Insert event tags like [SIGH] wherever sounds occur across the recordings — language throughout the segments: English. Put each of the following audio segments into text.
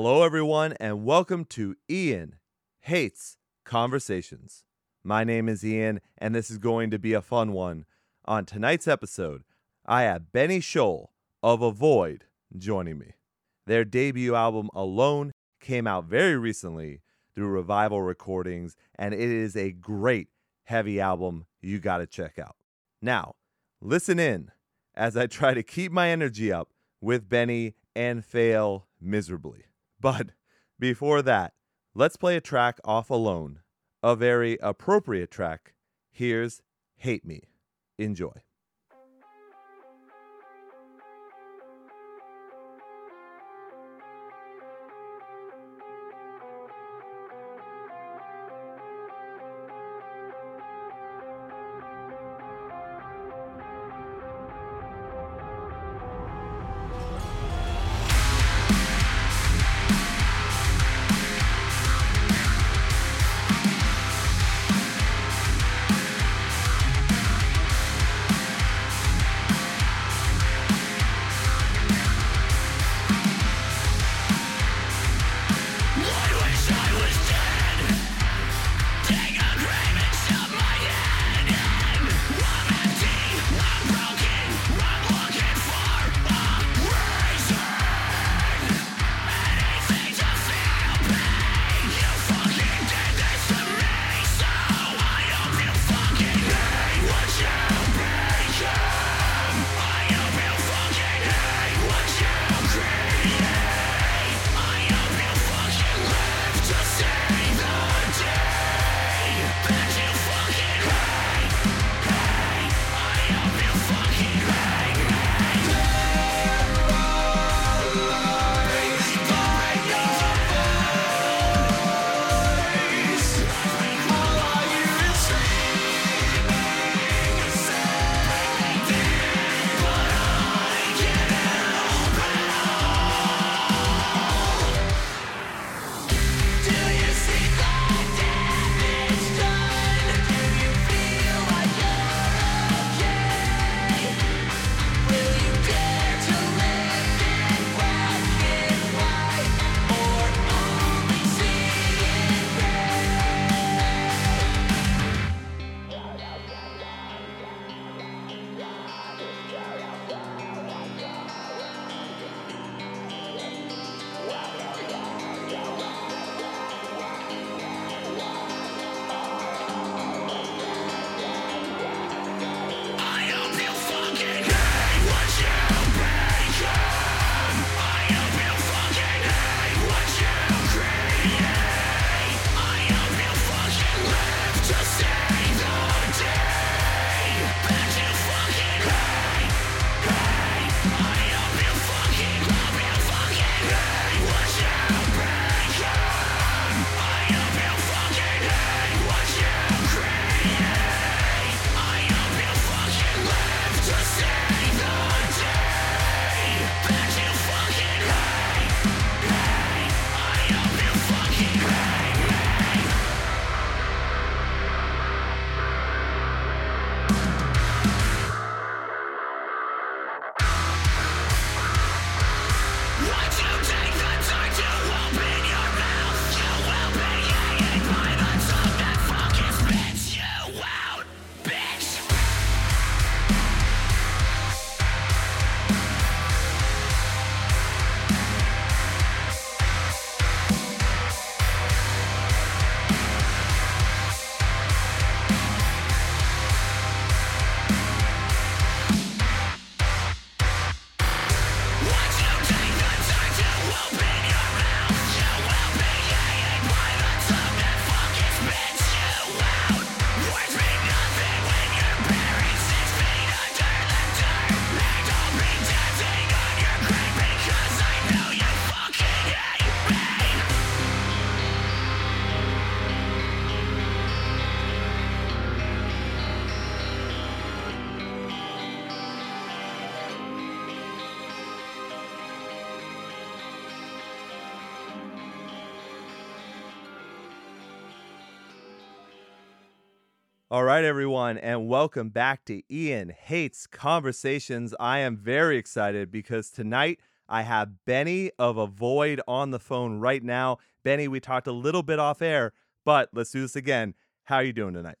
Hello, everyone, and welcome to Ian Hates Conversations. My name is Ian, and this is going to be a fun one. On tonight's episode, I have Benny Scholl of Avoid joining me. Their debut album, Alone, came out very recently through Revival Recordings, and it is a great heavy album you got to check out. Now, listen in as I try to keep my energy up with Benny and fail miserably. But before that, let's play a track off Alone, a very appropriate track. Here's Hate Me. Enjoy. All right, everyone, and welcome back to Ian Hates Conversations. I am very excited because tonight I have Benny of Avoid on the phone right now. Benny, we talked a little bit off air, but let's do this again. How are you doing tonight?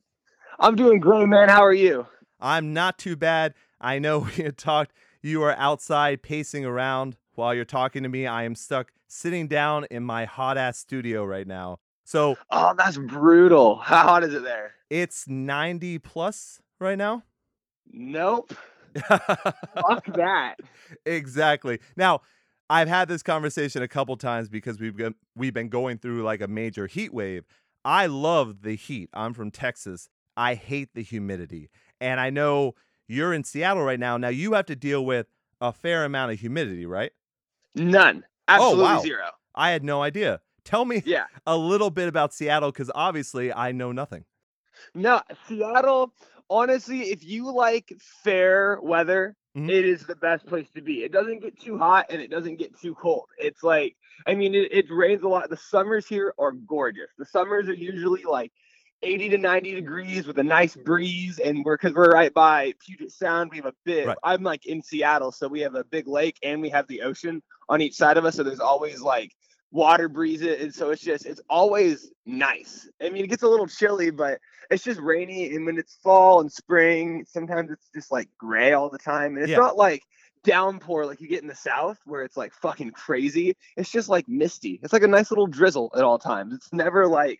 I'm doing great, man. How are you? I'm not too bad. I know [LAUGHS] we had talked, you are outside pacing around while you're talking to me. I am stuck sitting down in my hot ass studio right now. So, oh, that's brutal. How hot is it there? It's 90 plus right now. Nope. Fuck [LAUGHS] that. Exactly. Now, I've had this conversation a couple times because we've been we've been going through like a major heat wave. I love the heat. I'm from Texas. I hate the humidity. And I know you're in Seattle right now. Now you have to deal with a fair amount of humidity, right? None. Oh, Absolutely oh, wow. zero. I had no idea. Tell me yeah. [LAUGHS] a little bit about Seattle because obviously I know nothing. No, Seattle, honestly, if you like fair weather, mm-hmm. it is the best place to be. It doesn't get too hot and it doesn't get too cold. It's like, I mean, it, it rains a lot. The summers here are gorgeous. The summers are usually like 80 to 90 degrees with a nice breeze and we're because we're right by puget sound we have a big right. i'm like in seattle so we have a big lake and we have the ocean on each side of us so there's always like water breezes and so it's just it's always nice i mean it gets a little chilly but it's just rainy and when it's fall and spring sometimes it's just like gray all the time and it's yeah. not like downpour like you get in the south where it's like fucking crazy it's just like misty it's like a nice little drizzle at all times it's never like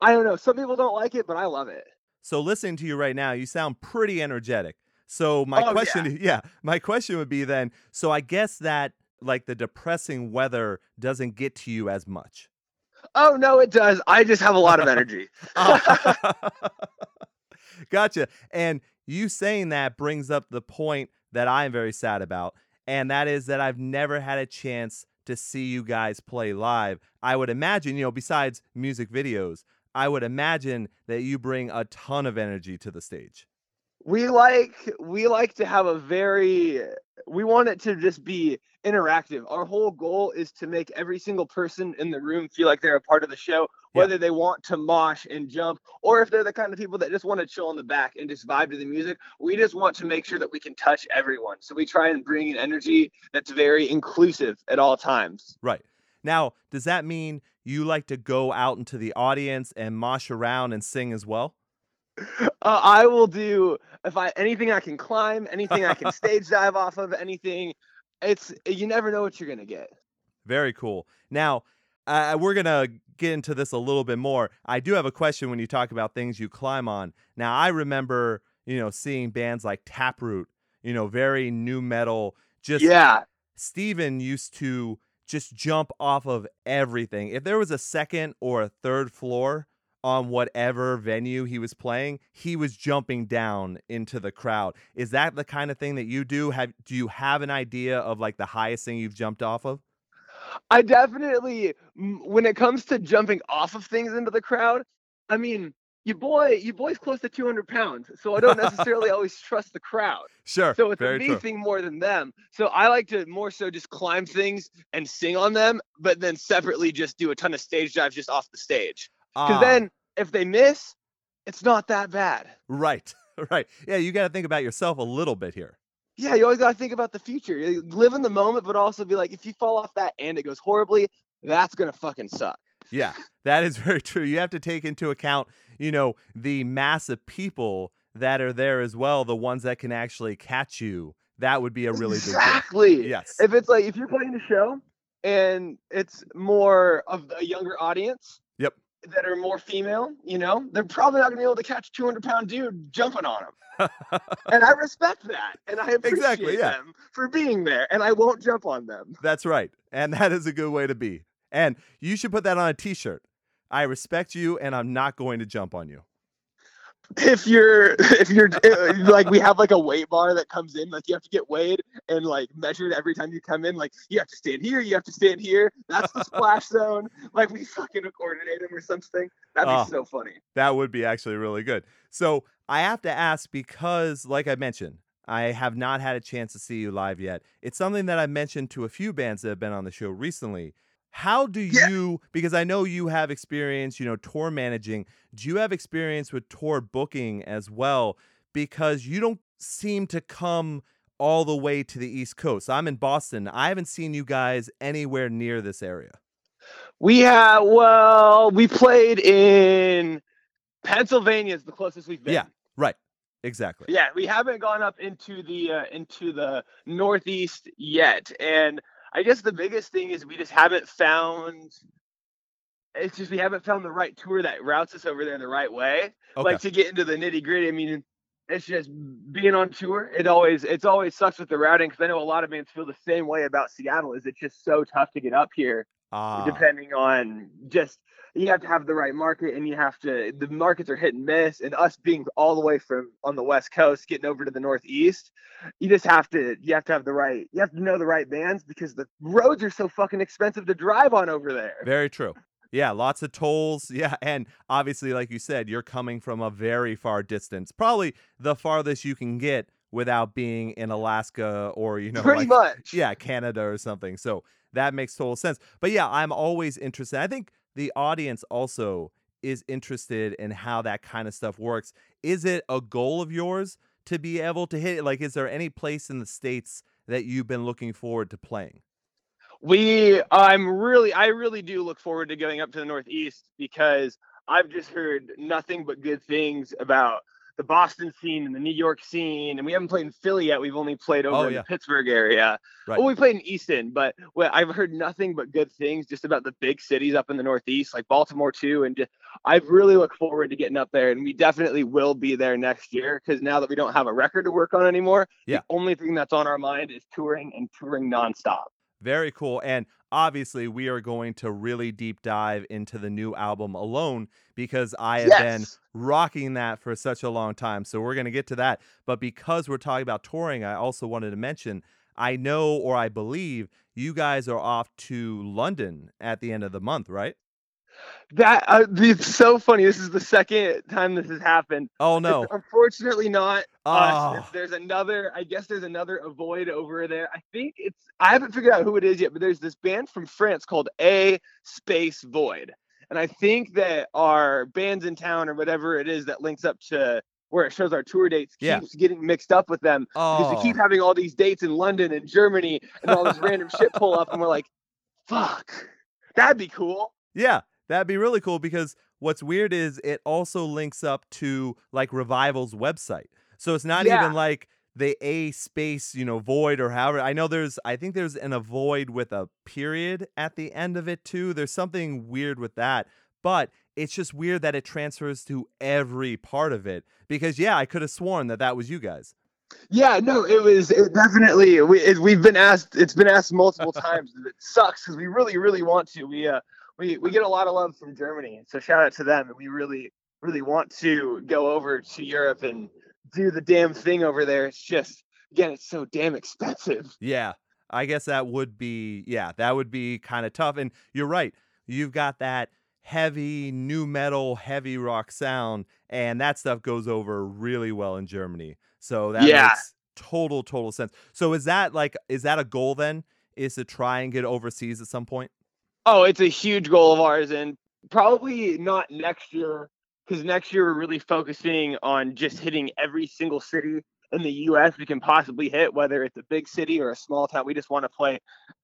I don't know. Some people don't like it, but I love it. So listening to you right now, you sound pretty energetic. So my oh, question, yeah. [LAUGHS] yeah, my question would be then. So I guess that like the depressing weather doesn't get to you as much. Oh no, it does. I just have a lot of energy. [LAUGHS] Oh. [LAUGHS] gotcha. And you saying that brings up the point that I'm very sad about, and that is that I've never had a chance to see you guys play live. I would imagine, you know, besides music videos, I would imagine that you bring a ton of energy to the stage. We like we like to have a very we want it to just be interactive. Our whole goal is to make every single person in the room feel like they're a part of the show, whether yeah. they want to mosh and jump or if they're the kind of people that just want to chill in the back and just vibe to the music. We just want to make sure that we can touch everyone. So we try and bring an energy that's very inclusive at all times. Right. Now, does that mean you like to go out into the audience and mosh around and sing as well? [LAUGHS] Uh, I will do if I anything I can climb, anything I can stage [LAUGHS] dive off of, anything. It's you never know what you're gonna get. Very cool. Now, uh, we're gonna get into this a little bit more. I do have a question when you talk about things you climb on. Now, I remember you know seeing bands like Taproot, you know, very nu metal. Just yeah. Steven used to just jump off of everything. If there was a second or a third floor on whatever venue he was playing, he was jumping down into the crowd. Is that the kind of thing that you do? Have do you have an idea of like the highest thing you've jumped off of? I definitely when it comes to jumping off of things into the crowd, I mean, your boy, your boy's close to 200 pounds, so I don't necessarily [LAUGHS] always trust the crowd. Sure. So it's a me true. thing more than them. So I like to more so just climb things and sing on them, but then separately just do a ton of stage dives just off the stage. Because Ah, then if they miss, it's not that bad. right, [LAUGHS] right. Yeah, you got to think about yourself a little bit here. Yeah, you always got to think about the future. You live in the moment, but also be like, if you fall off that and it goes horribly, that's gonna fucking suck. Yeah, that is [LAUGHS] very true. You have to take into account, you know, the mass of people that are there as well, the ones that can actually catch you. That would be a really big deal. exactly. Yes. If it's like if you're playing a show and it's more of a younger audience. That are more female, you know, they're probably not gonna be able to catch a 200 pound dude jumping on them. [LAUGHS] And I respect that, and I appreciate Exactly, yeah. them for being there, and I won't jump on them. That's right. And that is a good way to be. And you should put that on a t shirt. I respect you and I'm not going to jump on you. If you're, if you're uh, like, we have like a weight bar that comes in, like you have to get weighed and like measured every time you come in. Like you have to stand here, you have to stand here. That's the splash [LAUGHS] zone. Like we fucking coordinate them or something. That'd be Oh. so funny. That would be actually really good. So I have to ask because, like I mentioned, I have not had a chance to see you live yet. It's something that I've mentioned to a few bands that have been on the show recently. How do Yeah. you, because I know you have experience, you know, tour managing, do you have experience with tour booking as well? Because you don't seem to come all the way to the East Coast. I'm in Boston. I haven't seen you guys anywhere near this area. We have well, we played in Pennsylvania is the closest we've been. Yeah, right. Exactly. Yeah, we haven't gone up into the uh, into the Northeast yet, and I guess the biggest thing is we just haven't found. It's just we haven't found the right tour that routes us over there in the right way. Okay. Like to get into the nitty gritty. I mean, it's just being on tour. It always it's always sucks with the routing because I know a lot of bands feel the same way about Seattle. Is it's just so tough to get up here, Ah, depending on just you have to have the right market and you have to the markets are hit and miss and us being all the way from on the west coast getting over to the northeast you just have to you have to have the right you have to know the right bands because the roads are so fucking expensive to drive on over there very true. Yeah, lots of tolls. [LAUGHS] Yeah, and obviously, like you said, you're coming from a very far distance, probably the farthest you can get without being in Alaska or you know, pretty like, much yeah, Canada or something. So that makes total sense. But yeah, I'm always interested. I think the audience also is interested in how that kind of stuff works. Is it a goal of yours to be able to hit it? Like, is there any place in the States that you've been looking forward to playing? we i'm really i really do look forward to going up to the northeast because i've just heard nothing but good things about the boston scene and the new york scene and we haven't played in philly yet we've only played over Oh, in yeah. the pittsburgh area Right. well we played in easton but well, i've heard nothing but good things just about the big cities up in the northeast like baltimore too and just i really look forward to getting up there and we definitely will be there next year because now that we don't have a record to work on anymore Yeah. the only thing that's on our mind is touring and touring nonstop Very cool. And obviously, we are going to really deep dive into the new album Alone because I have been rocking that for such a long time. So we're going to get to that. But because we're talking about touring, I also wanted to mention I know or I believe you guys are off to London at the end of the month, right? That uh, it's so funny. This is the second time this has happened. Oh, It's no. unfortunately not us. Oh, There's another. I guess there's another Avoid over there. I think it's. I haven't figured out who it is yet, but there's this band from France called A Space Void, and I think that our Bandsintown or whatever it is that links up to where it shows our tour dates Yeah. keeps getting mixed up with them oh. because oh. we keep having all these dates in London and Germany and all this random shit pull up, and we're like, fuck, that'd be cool. [LAUGHS] Yeah, that'd be really cool because what's weird is it also links up to like Revival's website. So it's not Yeah. even like the A space, you know, void or however. I know there's I think there's an avoid with a period at the end of it too. There's something weird with that. But it's just weird that it transfers to every part of it because yeah, I could have sworn that that was you guys. Yeah, no, it was it definitely. We it, we've been asked. It's been asked multiple times. and It sucks because we really, really want to. We uh we we get a lot of love from Germany, so shout out to them. And we really, really want to go over to Europe and do the damn thing over there. It's just again, it's so damn expensive. Yeah, I guess that would be yeah, that would be kind of tough. And you're right. You've got that heavy nu metal, heavy rock sound, and that stuff goes over really well in Germany. So that Yeah. makes total total sense. So is that like is that a goal then? Is to try and get overseas at some point? Oh, it's a huge goal of ours, and probably not next year because next year we're really focusing on just hitting every single city in the U.S. we can possibly hit, whether it's a big city or a small town. We just want to play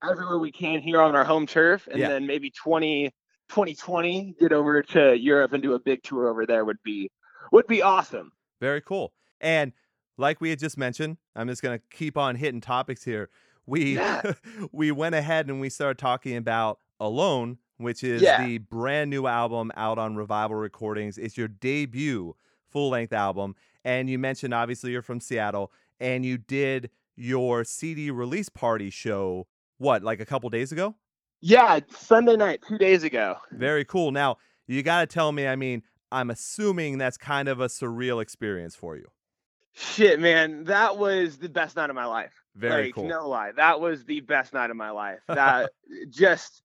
everywhere we can here on our home turf, and Yeah. then maybe 20, 2020 get over to Europe and do a big tour over there would be would be awesome. Very cool. And like we had just mentioned, I'm just gonna keep on hitting topics here. We Yeah. [LAUGHS] we went ahead and we started talking about Alone, which is Yeah. the brand new album out on Revival Recordings. It's your debut full length album. And you mentioned obviously you're from Seattle and you did your CD release party show, what, like a couple days ago? Yeah, Sunday night, two days ago. Very cool. Now, you got to tell me, I mean, I'm assuming that's kind of a surreal experience for you. Shit, man, that was the best night of my life. Very like, cool. No lie, that was the best night of my life. [LAUGHS] That just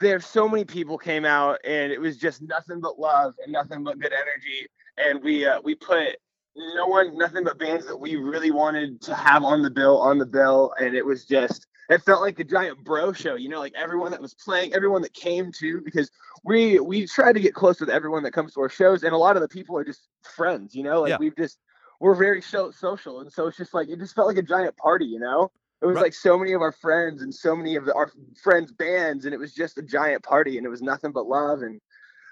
there's so many people came out, and it was just nothing but love and nothing but good energy. And we uh, we put no one, nothing but bands that we really wanted to have on the bill on the bill, and it was just it felt like a giant bro show. You know, like everyone that was playing, everyone that came to, because we we try to get close with everyone that comes to our shows, and a lot of the people are just friends. You know, like Yeah. we've just we're very so- social, and so it's just like it just felt like a giant party, you know. It was Right. like so many of our friends and so many of the, our friends' bands, and it was just a giant party, and it was nothing but love, and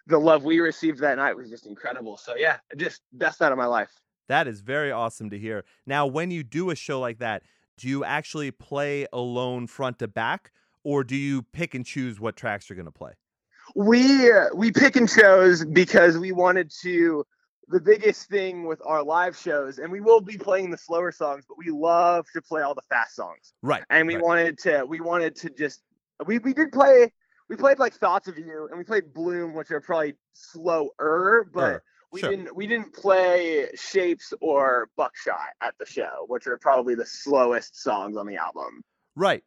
the love we received that night was just incredible. So yeah, just best night of my life. That is very awesome to hear. Now, when you do a show like that, do you actually play alone front to back, or do you pick and choose what tracks you're going to play? we uh, we pick and chose because we wanted to the biggest thing with our live shows and we will be playing the slower songs but we love to play all the fast songs Right. and we right. wanted to we wanted to just we, we did play we played like thoughts of you and we played bloom which are probably slower but we sure. didn't we didn't play shapes or buckshot at the show which are probably the slowest songs on the album Right.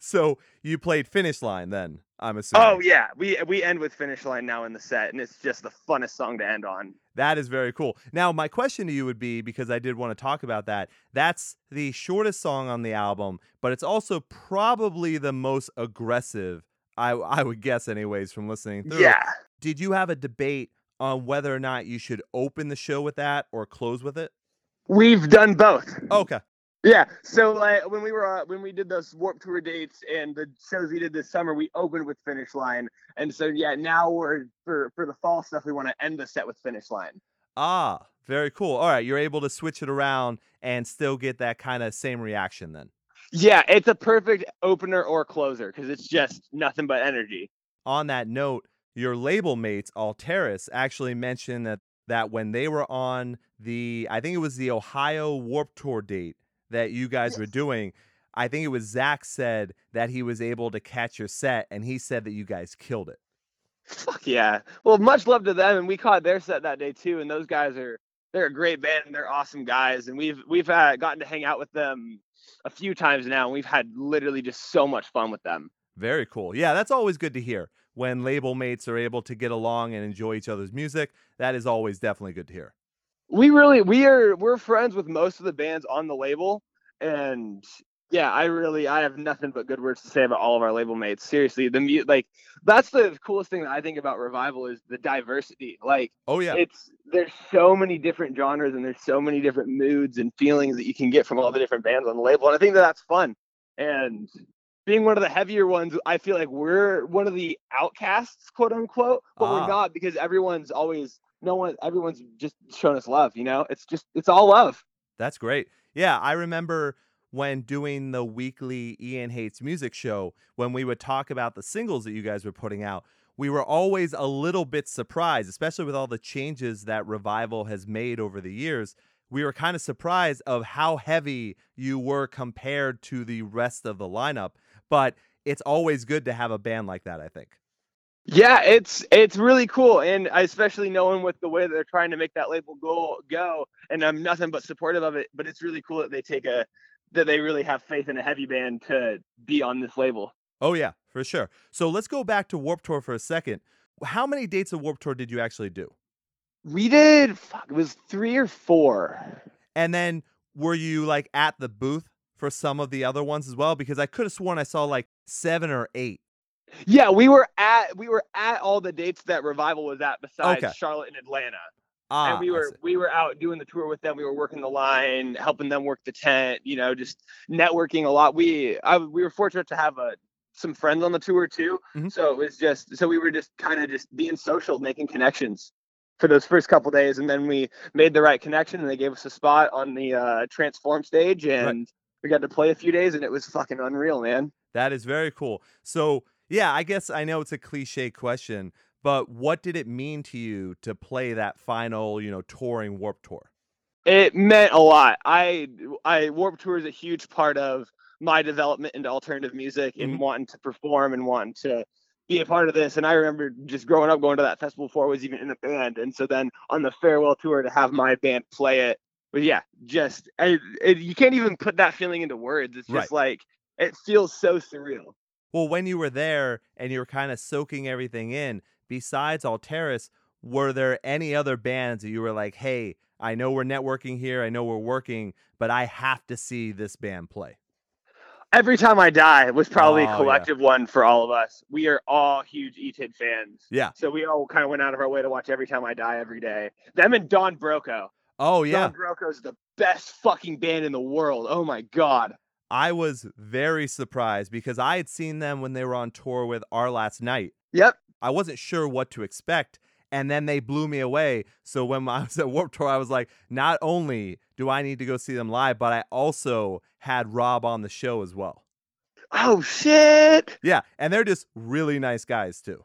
So you played Finish Line then, I'm oh, assuming. oh yeah we we end with finish line now in the set and it's just the funnest song to end on That is very cool. Now, my question to you would be because I did want to talk about that. That's the shortest song on the album, but it's also probably the most aggressive. I I would guess, anyways, from listening through. yeah Did you have a debate on whether or not you should open the show with that or close with it? We've done both. Okay. Yeah. So like when we were uh, when we did those Warped Tour dates and the shows we did this summer, we opened with Finish Line, and so yeah, now we're for for the fall stuff, we want to end the set with Finish Line. Ah, very cool. All right, you're able to switch it around and still get that kind of same reaction then. Yeah, it's a perfect opener or closer because it's just nothing but energy. on that note, your label mates, Alteris, actually mentioned that that when they were on the, I think it was the Ohio Warped Tour date that you guys were doing, I think it was Zach said that he was able to catch your set, and he said that you guys killed it. Fuck yeah. Well, much love to them, and we caught their set that day too. And those guys are they're a great band and they're awesome guys. And we've we've uh, gotten to hang out with them a few times now, and we've had literally just so much fun with them. Very cool. Yeah, that's always good to hear when label mates are able to get along and enjoy each other's music. That is always definitely good to hear. We really we are we're friends with most of the bands on the label and yeah i really i have nothing but good words to say about all of our label mates seriously the mu- like that's the coolest thing that i think about revival is the diversity like Oh yeah. it's there's so many different genres and there's so many different moods and feelings that you can get from all the different bands on the label and i think that that's fun and being one of the heavier ones i feel like we're one of the outcasts quote unquote but Ah. we're not because everyone's always no one everyone's just shown us love you know it's just it's all love That's great. Yeah, I remember when doing the weekly Ian Hates Music show, when we would talk about the singles that you guys were putting out, we were always a little bit surprised, especially with all the changes that Revival has made over the years. We were kind of surprised of how heavy you were compared to the rest of the lineup, but it's always good to have a band like that, I think. Yeah it's it's really cool and I especially knowing with the way that they're trying to make that label go go and i'm nothing but supportive of it but it's really cool that they take a that they really have faith in a heavy band to be on this label Oh yeah, for sure. So let's go back to Warped Tour for a second. How many dates of Warped Tour did you actually do? we did fuck, it was three or four And then were you like at the booth for some of the other ones as well? Because I could have sworn I saw like seven or eight. Yeah, we were at we were at all the dates that Revival was at besides Okay. Charlotte and Atlanta. Ah, and we were we were out doing the tour with them. We were working the line, helping them work the tent, you know, just networking a lot. We I, we were fortunate to have a some friends on the tour too. Mhm. So it was just so we were just kind of just being social, making connections for those first couple days and then we made the right connection and they gave us a spot on the uh transform stage and we got to play a few days and it was fucking unreal, man. That is very cool. So yeah, I guess I know it's a cliche question, but what did it mean to you to play that final, you know, touring Warped Tour? it meant a lot. I I Warped Tour is a huge part of my development into alternative music and Mhm. wanting to perform and wanting to be a part of this. And I remember just growing up going to that festival before I was even in a band. And so then on the farewell tour to have my band play it, but yeah, just I, it, you can't even put that feeling into words. It's just like it feels so surreal. Well, when you were there and you were kind of soaking everything in, besides Alteris, were there any other bands that you were like, hey, I know we're networking here, I know we're working, but I have to see this band play? Every time I die was probably Oh, a collective one for all of us. We are all huge ETID fans. Yeah. So we all kind of went out of our way to watch Every Time I Die every day. Them and Don Broco. Oh yeah. Don Broco's the best fucking band in the world. Oh my god. I was very surprised because I had seen them when they were on tour with Our Last Night. Yep. I wasn't sure what to expect. And then they blew me away. So when [LAUGHS] I was at Warped Tour, I was like, not only do I need to go see them live, but I also had Rob on the show as well. Oh shit. Yeah. And they're just really nice guys too.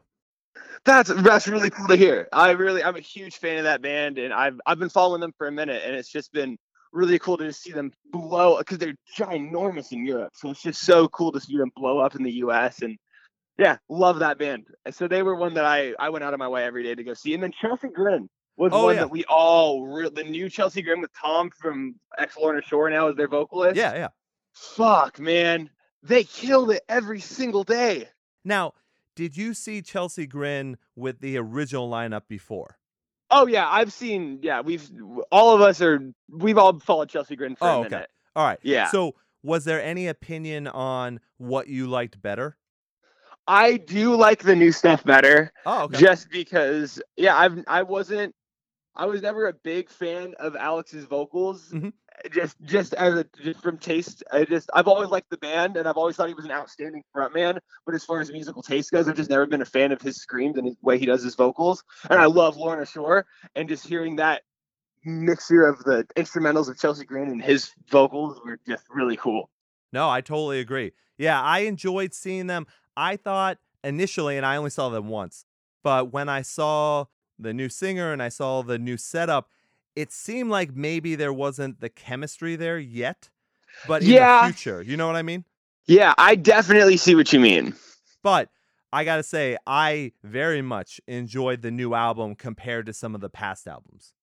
That's that's really cool to hear. I really I'm a huge fan of that band and I've I've been following them for a minute and it's just been really cool to just see them blow because they're ginormous in Europe. So it's just so cool to see them blow up in the US and yeah, love that band. So they were one that I I went out of my way every day to go see. And then Chelsea Grin was Oh, one yeah. that we all re- the new Chelsea Grin with Tom from Ex Lorna Shore now is their vocalist. Yeah. Yeah. Fuck, man. They killed it every single day. Now, did you see Chelsea Grin with the original lineup before? Oh yeah, I've seen. Yeah, we've all of us are. We've all followed Chelsea Grin for Oh, a okay. All right. Yeah, So, was there any opinion on what you liked better? I do like the new stuff better, Oh, okay. just because. Yeah, I've I wasn't. I was never a big fan of Alex's vocals. Mhm. Just just as a just from taste, I just I've always liked the band and I've always thought he was an outstanding frontman. But as far as musical taste goes, I've just never been a fan of his screams and the way he does his vocals. And I love Lorna Shore and just hearing that mixture of the instrumentals of Chelsea Grin and his vocals were just really cool. No, I totally agree. Yeah, I enjoyed seeing them. I thought initially, and I only saw them once, but when I saw the new singer and I saw the new setup, it seemed like maybe there wasn't the chemistry there yet. But in Yeah. the future, you know what I mean? Yeah, I definitely see what you mean. But I gotta say, I very much enjoyed the new album compared to some of the past albums.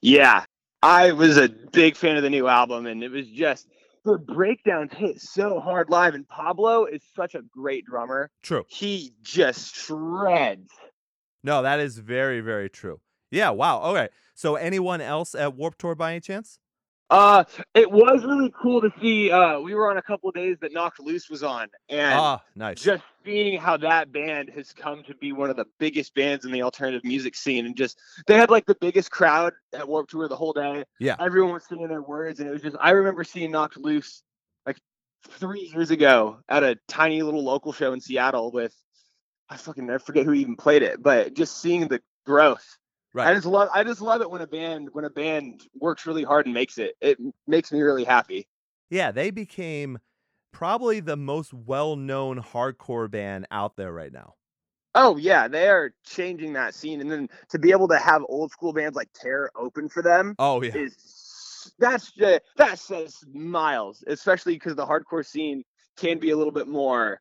Yeah, I was a big fan of the new album, and it was just the breakdowns hit so hard live. And Pablo is such a great drummer; True. he just shreds. No, that is very, very true. Yeah, wow. Okay. So anyone else at Warped Tour by any chance? Uh, it was really cool to see. Uh, we were on a couple of days that Knocked Loose was on, and Ah, nice. just seeing how that band has come to be one of the biggest bands in the alternative music scene and just they had like the biggest crowd at Warped Tour the whole day. Yeah. Everyone was singing their words and it was just I remember seeing Knocked Loose like three years ago at a tiny little local show in Seattle with I fucking I forget who even played it, but just seeing the growth. Right. I just love I just love it when a band when a band works really hard and makes it. It makes me really happy. Yeah, they became probably the most well-known hardcore band out there right now. Oh yeah, they are changing that scene, and then to be able to have old school bands like Terror open for them Oh yeah. is that's just, that says miles, especially because the hardcore scene can be a little bit more.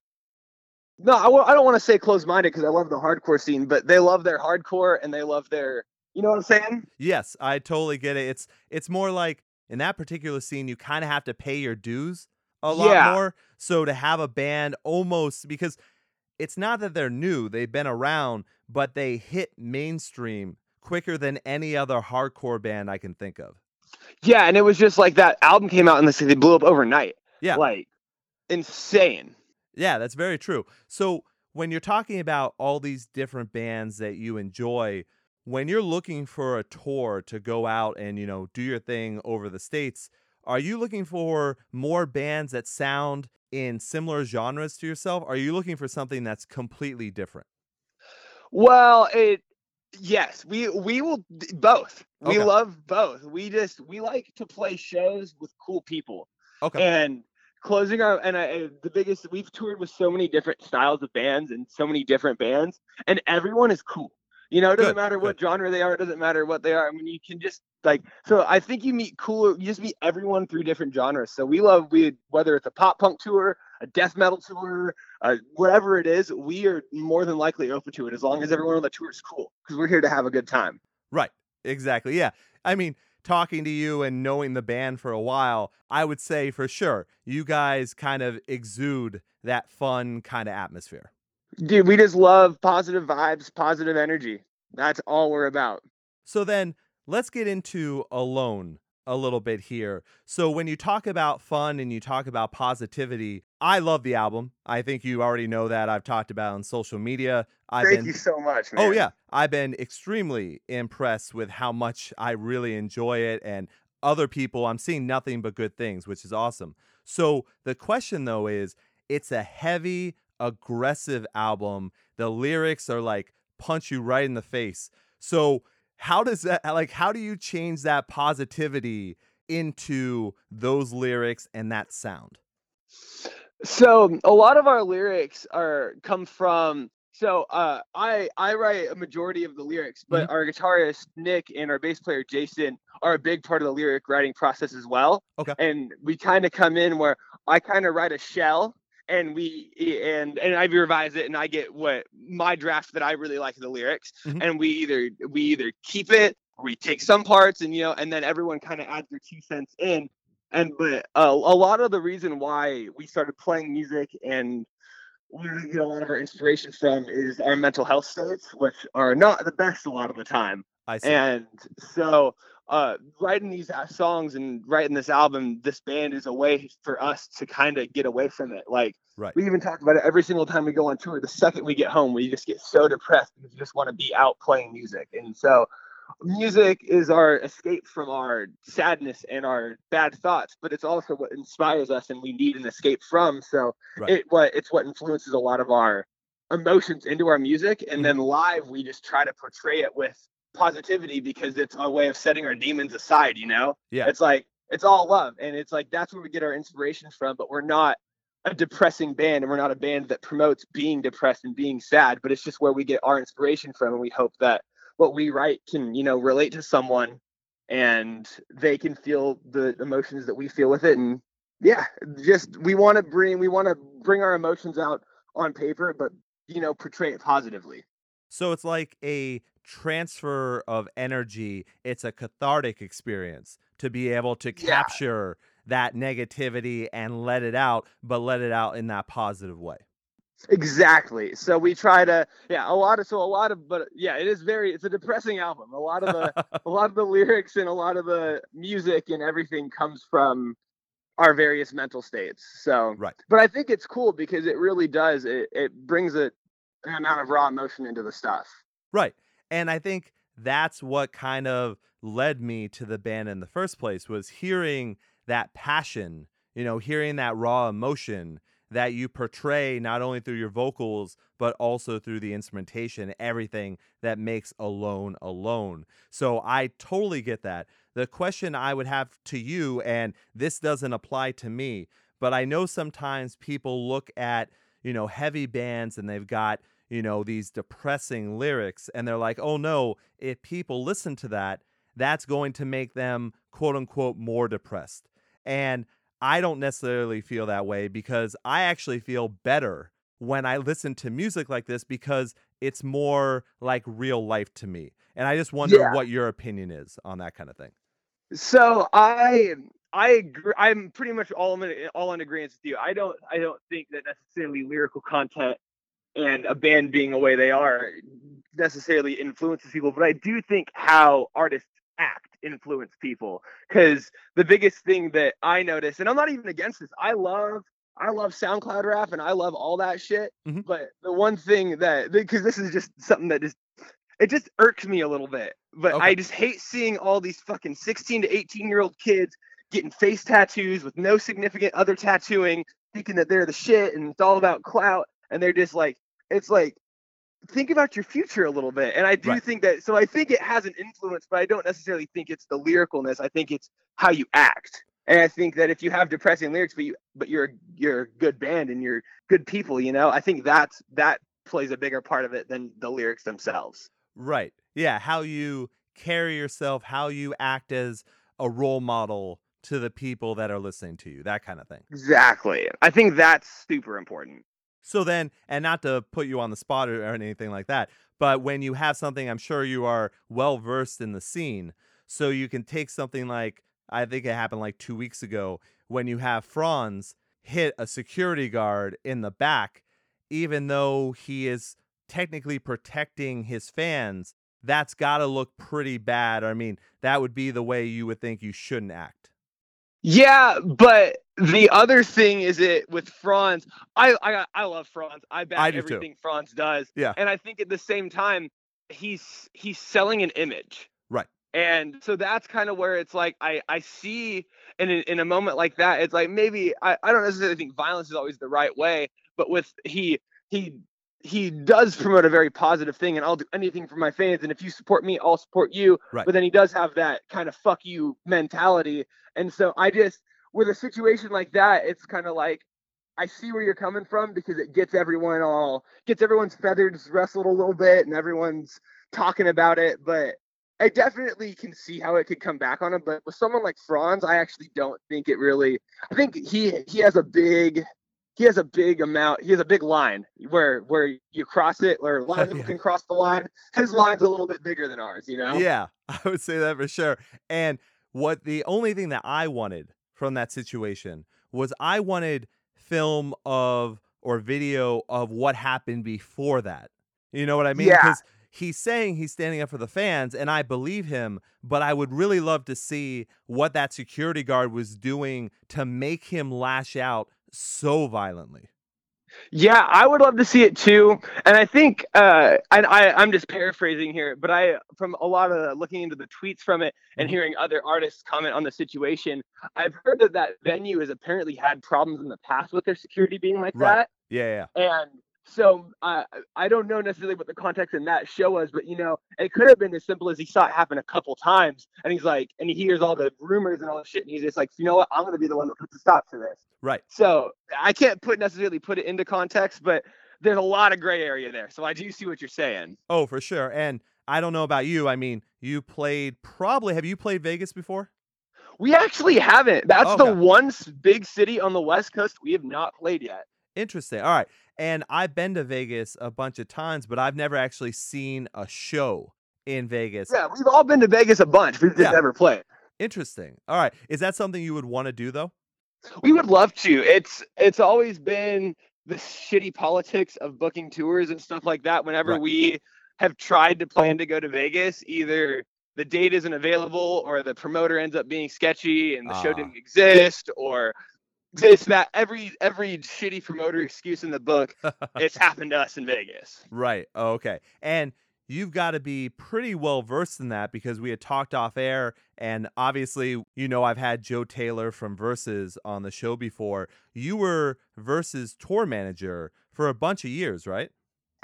No, I w- I don't want to say closed minded because I love the hardcore scene, but they love their hardcore and they love their, you know what I'm saying? Yes, I totally get it. It's it's more like in that particular scene you kind of have to pay your dues a lot Yeah. more. So to have a band almost because it's not that they're new, they've been around, but they hit mainstream quicker than any other hardcore band I can think of. Yeah, and it was just like that album came out and they they blew up overnight. Yeah. like insane. Yeah, that's very true. So when you're talking about all these different bands that you enjoy, when you're looking for a tour to go out and, you know, do your thing over the states, are you looking for more bands that sound in similar genres to yourself? Are you looking for something that's completely different? Well, it yes, we we will both. We love both. We just we like to play shows with cool people. Okay. And closing our and I, the biggest we've toured with so many different styles of bands and so many different bands, and everyone is cool. You know, it doesn't Good, matter what genre they are. It doesn't matter what they are. I mean, you can just like so. I think you meet cooler. You just meet everyone through different genres. So we love we whether it's a pop punk tour, a death metal tour, uh, whatever it is, we are more than likely open to it as long as everyone on the tour is cool because we're here to have a good time. Right. Exactly. Yeah. I mean, talking to you and knowing the band for a while, I would say for sure you guys kind of exude that fun kind of atmosphere. Dude, we just love positive vibes, positive energy. That's all we're about. So then let's get into Alone a little bit here. So when you talk about fun and you talk about positivity, I love the album. I think you already know that. I've talked about on social media. I've Thank been, you so much. Oh yeah, I've been extremely impressed with how much I really enjoy it and other people I'm seeing nothing but good things, which is awesome. So the question though is it's a heavy aggressive album. The lyrics are like punch you right in the face. So how does that like how do you change that positivity into those lyrics and that sound? So a lot of our lyrics are come from so uh, I I write a majority of the lyrics, but Mhm. our guitarist Nick and our bass player Jason are a big part of the lyric writing process as well. Okay. And we kind of come in where I kind of write a shell and we and and I revise it and I get what my draft that I really like the lyrics Mhm. and we either we either keep it or we take some parts and you know and then everyone kind of adds their two cents in and but uh, a lot of the reason why we started playing music and where we get a lot of our inspiration from is our mental health states, which are not the best a lot of the time. I see. And so, uh, writing these songs and writing this album, this band is a way for us to kind of get away from it. Like, Right. we even talk about it every single time we go on tour. The second we get home, we just get so depressed because we just want to be out playing music. And so, music is our escape from our sadness and our bad thoughts, but it's also what inspires us and we need an escape from. So, Right. it what it's what influences a lot of our emotions into our music and Mm-hmm. then live we just try to portray it with positivity because it's our way of setting our demons aside you know Yeah. it's like it's all love and it's like that's where we get our inspiration from but we're not a depressing band and we're not a band that promotes being depressed and being sad but it's just where we get our inspiration from and we hope that what we write can you know relate to someone and they can feel the emotions that we feel with it and yeah just we want to bring we want to bring our emotions out on paper but you know portray it positively So it's like a transfer of energy. It's a cathartic experience to be able to Yeah. capture that negativity and let it out, but let it out in that positive way. exactly so we try to yeah a lot of so a lot of but yeah it is very it's a depressing album a lot of the a lot of the lyrics and a lot of the music and everything comes from our various mental states so Right. but i think it's cool because it really does it, it brings a, an amount of raw emotion into the stuff Right. And I think that's what kind of led me to the band in the first place was hearing that passion, you know, hearing that raw emotion that you portray not only through your vocals but also through the instrumentation, everything that makes Alone alone. So I totally get that. The question I would have to you and this doesn't apply to me, but I know sometimes people look at, you know, heavy bands and they've got you know, these depressing lyrics, and they're like, oh no, if people listen to that, that's going to make them quote unquote more depressed. And I don't necessarily feel that way because I actually feel better when I listen to music like this because it's more like real life to me. And I just wonder Yeah. what your opinion is on that kind of thing. So I I agree. I'm pretty much all in all in agreement with you. I don't I don't think that necessarily lyrical content and a band being the way they are necessarily influences people, but I do think how artists act influence people. Because the biggest thing that I notice, and I'm not even against this, I love I love SoundCloud rap and I love all that shit. Mhm. But the one thing that because this is just something that just it just irks me a little bit. But Okay. I just hate seeing all these fucking 16 to 18 year old kids getting face tattoos with no significant other tattooing, thinking that they're the shit and it's all about clout. And they're just like, it's like, think about your future a little bit. And I do Right. think that, so I think it has an influence, but I don't necessarily think it's the lyricalness. I think it's how you act. And I think that if you have depressing lyrics, but you, but you're, you're a good band and you're good people, you know, I think that's, that plays a bigger part of it than the lyrics themselves. Right. Yeah. How you carry yourself, how you act as a role model to the people that are listening to you, that kind of thing. Exactly. I think that's super important. So then, and not to put you on the spot or, or anything like that, but when you have something, I'm sure you are well versed in the scene. So you can take something like, I think it happened like two weeks ago, when you have Franz hit a security guard in the back, even though he is technically protecting his fans, that's got to look pretty bad. I mean, that would be the way you would think you shouldn't act. Yeah, but the other thing is it with Franz. I I I love Franz. I back I do everything too. Franz does. Yeah. And I think at the same time, he's he's selling an image. Right. And so that's kind of where it's like I I see in a, in a moment like that, it's like maybe I, I don't necessarily think violence is always the right way, but with he he he does promote a very positive thing and I'll do anything for my fans and if you support me I'll support you Right. but then he does have that kind of fuck you mentality and so I just with a situation like that it's kind of like I see where you're coming from because it gets everyone all gets everyone's feathers rustled a little bit and everyone's talking about it but I definitely can see how it could come back on him but with someone like Franz I actually don't think it really I think he he has a big he has a big amount. He has a big line where where you cross it, where a lot of people can cross the line. His line's a little bit bigger than ours, you know. Yeah, [LAUGHS] I would say that for sure. And what the only thing that I wanted from that situation was I wanted film of or video of what happened before that. You know what I mean? Yeah. Because he's saying he's standing up for the fans, and I believe him, but I would really love to see what that security guard was doing to make him lash out so violently. Yeah, I would love to see it too. And I think, uh, and I, I'm just paraphrasing here, but I, from a lot of looking into the tweets from it and Mhm. hearing other artists comment on the situation, I've heard that that venue has apparently had problems in the past with their security being like Right. that. Yeah, yeah. And so uh, I don't know necessarily what the context in that show was, but you know, it could have been as simple as he saw it happen a couple times, and he's like, and he hears all the rumors and all the shit, and he's just like, you know what, I'm gonna be the one that puts a stop to this. Right. So I can't put necessarily put it into context, but there's a lot of gray area there. So I do see what you're saying. Oh, for sure. And I don't know about you. I mean, you played probably have you played Vegas before? We actually haven't. That's Okay. the one big city on the West Coast we have not played yet. Interesting. All right. And I've been to Vegas a bunch of times, but I've never actually seen a show in Vegas. Yeah, we've all been to Vegas a bunch. We've just Yeah. never played. Interesting. All right. Is that something you would want to do though? We would love to. It's it's always been the shitty politics of booking tours and stuff like that. Whenever Right. we have tried to plan to go to Vegas, either the date isn't available or the promoter ends up being sketchy and the show Ah. didn't exist or this that every every shitty promoter excuse in the book [LAUGHS] it's happened to us in Vegas. Right. Oh, okay. And you've got to be pretty well versed in that because we had talked off air and obviously you know I've had Joe Taylor from Versus on the show before. You were Versus tour manager for a bunch of years, right?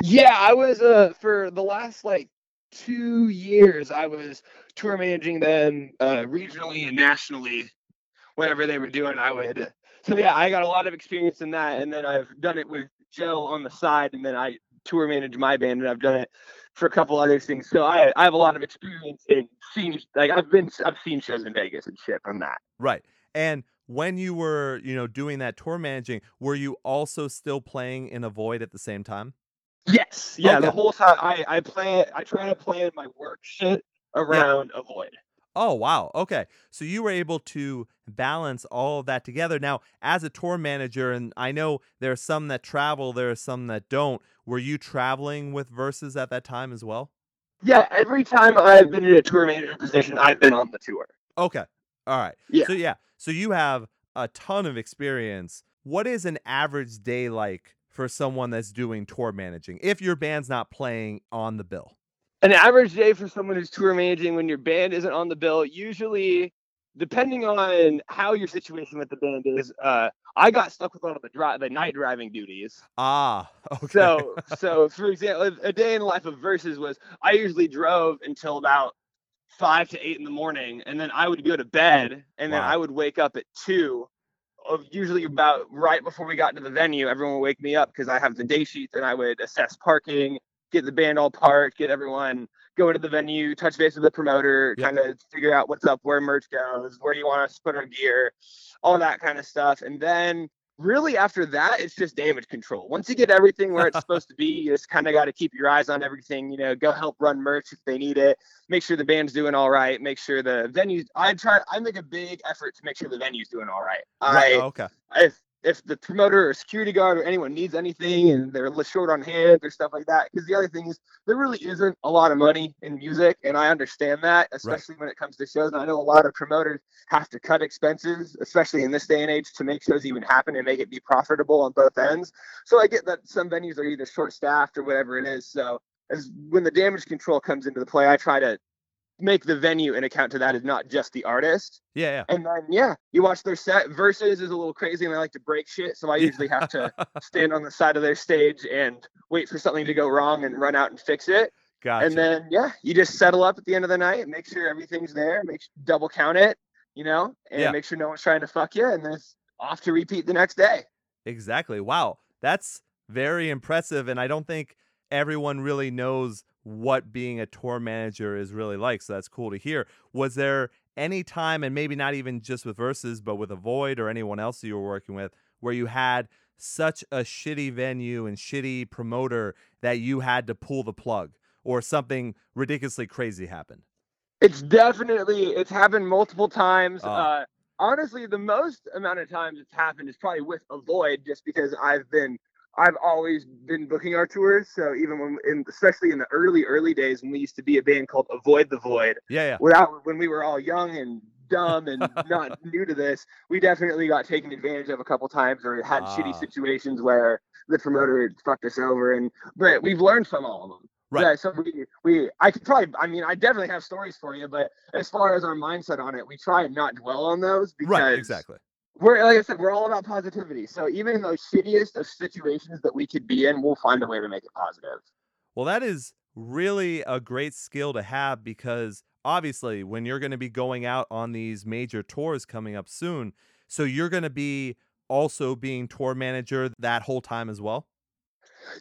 Yeah, I was uh for the last like two years I was tour managing them uh regionally and nationally whenever they were doing I would so yeah, I got a lot of experience in that and then I've done it with Joe on the side and then I tour manage my band and I've done it for a couple other things. So I I have a lot of experience in seeing like I've been I've seen shows in Vegas and shit from that. Right. And when you were, you know, doing that tour managing, were you also still playing in Avoid at the same time? Yes. Yeah, Okay. the whole time I I play I try to plan my work shit around Avoid. Oh, wow. Okay. So you were able to balance all of that together. Now, as a tour manager, and I know there are some that travel, there are some that don't. Were you traveling with Versus at that time as well? Yeah, every time I've been in a tour manager position, I've been on the tour. Okay. All right. Yeah. So, yeah. So you have a ton of experience. What is an average day like for someone that's doing tour managing if your band's not playing on the bill? An average day for someone who's tour managing when your band isn't on the bill, usually, depending on how your situation with the band is, uh, I got stuck with all of the dri- the night driving duties. Ah, [LAUGHS] okay. So, so for example, a day in the life of verses was I usually drove until about five to eight in the morning, and then I would go to bed, and then Wow. I would wake up at two. Of usually about right before we got to the venue, everyone would wake me up because I have the day sheets, and I would assess parking, get the band all parked, get everyone go into the venue, touch base with the promoter, Yep. kind of figure out what's up, where merch goes, where you want us to put our gear, all that kind of stuff, and then really after that it's just damage control once you get everything where it's [LAUGHS] supposed to be you just kind of got to keep your eyes on everything you know go help run merch if they need it make sure the band's doing all right make sure the venues i try i make a big effort to make sure the venue's doing all right Right, i oh, okay. if if the promoter or security guard or anyone needs anything and they're short on hands or stuff like that. Because the other thing is there really isn't a lot of money in music, and I understand that, especially right. when it comes to shows. And I know a lot of promoters have to cut expenses, especially in this day and age, to make shows even happen and make it be profitable on both ends. So I get that some venues are either short staffed or whatever it is. So as when the damage control comes into the play, I try to make the venue an account to that is not just the artist. Yeah, yeah. And then yeah, you watch their set. Verses is a little crazy, and I like to break shit, so I usually have to [LAUGHS] stand on the side of their stage and wait for something to go wrong and run out and fix it. Gotcha. And then yeah, you just settle up at the end of the night, make sure everything's there, make sure, double count it, you know, and yeah. make sure no one's trying to fuck you, and then it's off to repeat the next day. Exactly. Wow, that's very impressive, and I don't think everyone really knows what being a tour manager is really like. So that's cool to hear. Was there any time, and maybe not even just with Verses, but with Avoid or anyone else you were working with, where you had such a shitty venue and shitty promoter that you had to pull the plug or something ridiculously crazy happened? It's definitely it's happened multiple times. Oh. Uh, honestly, the most amount of times it's happened is probably with Avoid, just because I've been I've always been booking our tours. So even when, in, especially in the early, early days when we used to be a band called Avoid the Void. Yeah, yeah. Without when we were all young and dumb and [LAUGHS] not new to this, we definitely got taken advantage of a couple times or had shitty ah. situations where the promoter fucked us over. And but we've learned from all of them. Right. Yeah, so we, we I could probably I mean I definitely have stories for you, but as far as our mindset on it, we try and not dwell on those because right, exactly we're like I said, we're all about positivity. So even in those shittiest of situations that we could be in, we'll find a way to make it positive. Well, that is really a great skill to have because obviously when you're going to be going out on these major tours coming up soon, so you're going to be also being tour manager that whole time as well.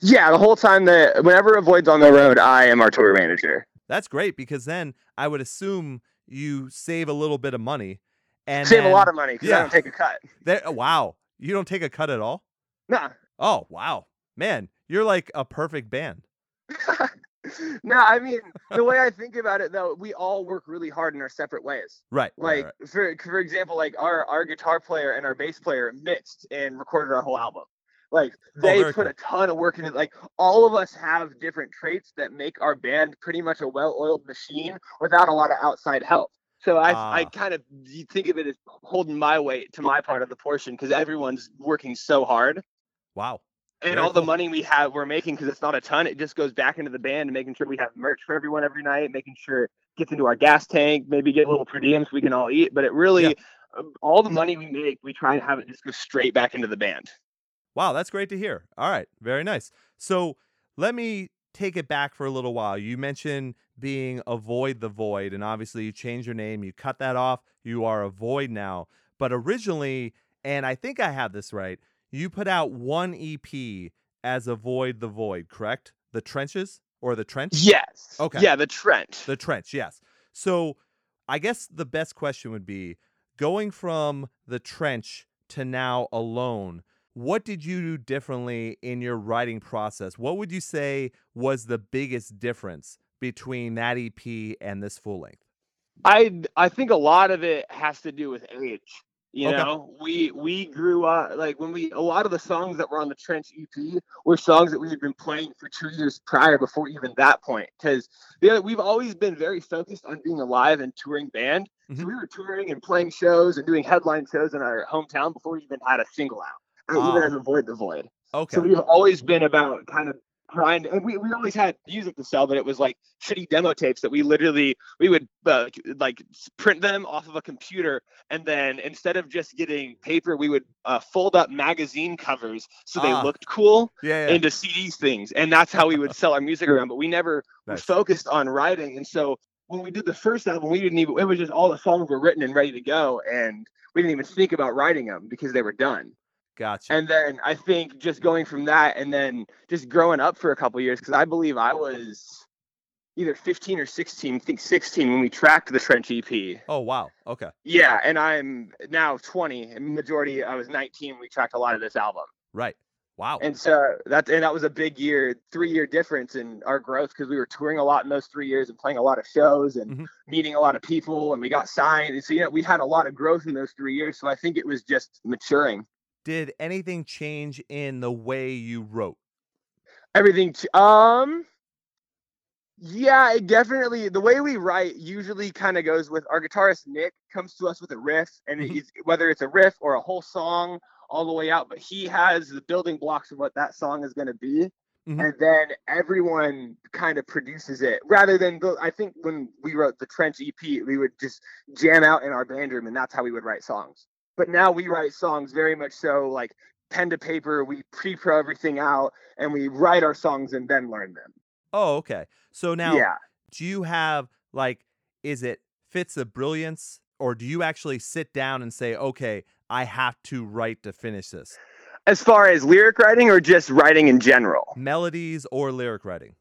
Yeah, the whole time that whenever Avoid's on the road, I am our tour manager. That's great because then I would assume you save a little bit of money and save then, a lot of money because yeah, I don't take a cut. There, uh, wow, you don't take a cut at all? Nah. Oh wow, man, you're like a perfect band. [LAUGHS] no, I mean the way I think about it though, we all work really hard in our separate ways. Right. Like right, right. for for example, like our our guitar player and our bass player mixed and recorded our whole album. Like oh, they oh, put cool. a ton of work in it. Like all of us have different traits that make our band pretty much a well-oiled machine without a lot of outside help. So I uh, I kind of think of it as holding my weight to my part of the portion because everyone's working so hard. Wow. And Very all cool. the money we have we're making because it's not a ton, it just goes back into the band and making sure we have merch for everyone every night, making sure it gets into our gas tank, maybe get a little per diems we can all eat. But it really yeah. Um, all the money we make, we try and have it just go straight back into the band. Wow, that's great to hear. All right, very nice. So let me take it back for a little while. You mentioned being Avoid the Void, and obviously you changed your name, you cut that off, you are Avoid now. But originally, and I think I have this right, you put out one EP as Avoid the Void, correct? The Trenches or the Trench? Yes. Okay. Yeah, the Trench. The Trench, yes. So I guess the best question would be going from the Trench to now alone what did you do differently in your writing process? What would you say was the biggest difference between that EP and this full length? I I think a lot of it has to do with age. You okay. know, we we grew up like when we a lot of the songs that were on the Trench EP were songs that we had been playing for two years prior before even that point. Because we've always been very focused on being a live and touring band. Mm-hmm. So we were touring and playing shows and doing headline shows in our hometown before we even had a single out oh. even as avoid the void. Okay. So we've always been about kind of trying and we, we always had music to sell, but it was like shitty demo tapes that we literally we would uh, like print them off of a computer, and then instead of just getting paper, we would uh, fold up magazine covers so they ah. looked cool yeah, yeah. into CDs things, and that's how we would sell our music around. But we never nice. focused on writing, and so when we did the first album, we didn't even it was just all the songs were written and ready to go, and we didn't even think about writing them because they were done. Gotcha. And then I think just going from that and then just growing up for a couple years, because I believe I was either 15 or 16, I think 16 when we tracked the Trench EP. Oh, wow. Okay. Yeah. And I'm now 20. And majority, I was 19. We tracked a lot of this album. Right. Wow. And so that and that was a big year, three year difference in our growth because we were touring a lot in those three years and playing a lot of shows and mm-hmm. meeting a lot of people and we got signed. And so you know we had a lot of growth in those three years. So I think it was just maturing. Did anything change in the way you wrote? Everything. Ch- um. Yeah, it definitely. The way we write usually kind of goes with our guitarist Nick comes to us with a riff, and Mhm. it's, whether it's a riff or a whole song all the way out, but he has the building blocks of what that song is going to be, Mhm. and then everyone kind of produces it. Rather than I think when we wrote the Trench EP, we would just jam out in our band room, and that's how we would write songs. But now we write songs very much so like pen to paper. We pre-pro everything out, and we write our songs and then learn them. Oh, okay. So now, yeah. do you have like, is it fits of brilliance, or do you actually sit down and say, okay, I have to write to finish this? As far as lyric writing or just writing in general? Melodies or lyric writing?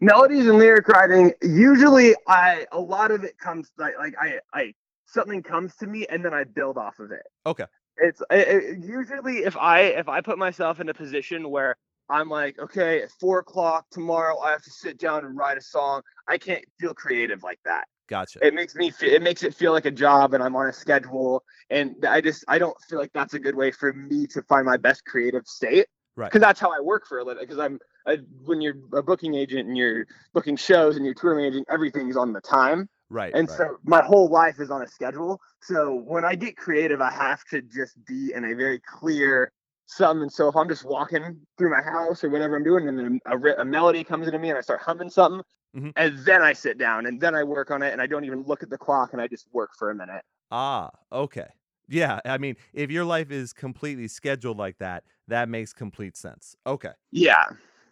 Melodies and lyric writing, usually I a lot of it comes like like I I something comes to me and then I build off of it. Okay. It's it, it- usually if I if I put myself in a position where I'm like, okay, at four o'clock tomorrow I have to sit down and write a song. I can't feel creative like that. Gotcha. It makes me fe- it makes it feel like a job and I'm on a schedule and I just I don't feel like that's a good way for me to find my best creative state. Right. Because that's how I work for a living. Because I'm I, when you're a booking agent and you're booking shows and you're tour managing, everything's on the time. Right. And right. so my whole life is on a schedule. So when I get creative, I have to just be in a very clear something. And so if I'm just walking through my house or whatever I'm doing, and then a, ri- a melody comes into me and I start humming something, Mhm. and then I sit down and then I work on it and I don't even look at the clock and I just work for a minute. Ah, okay. Yeah, I mean, if your life is completely scheduled like that, that makes complete sense. Okay. Yeah.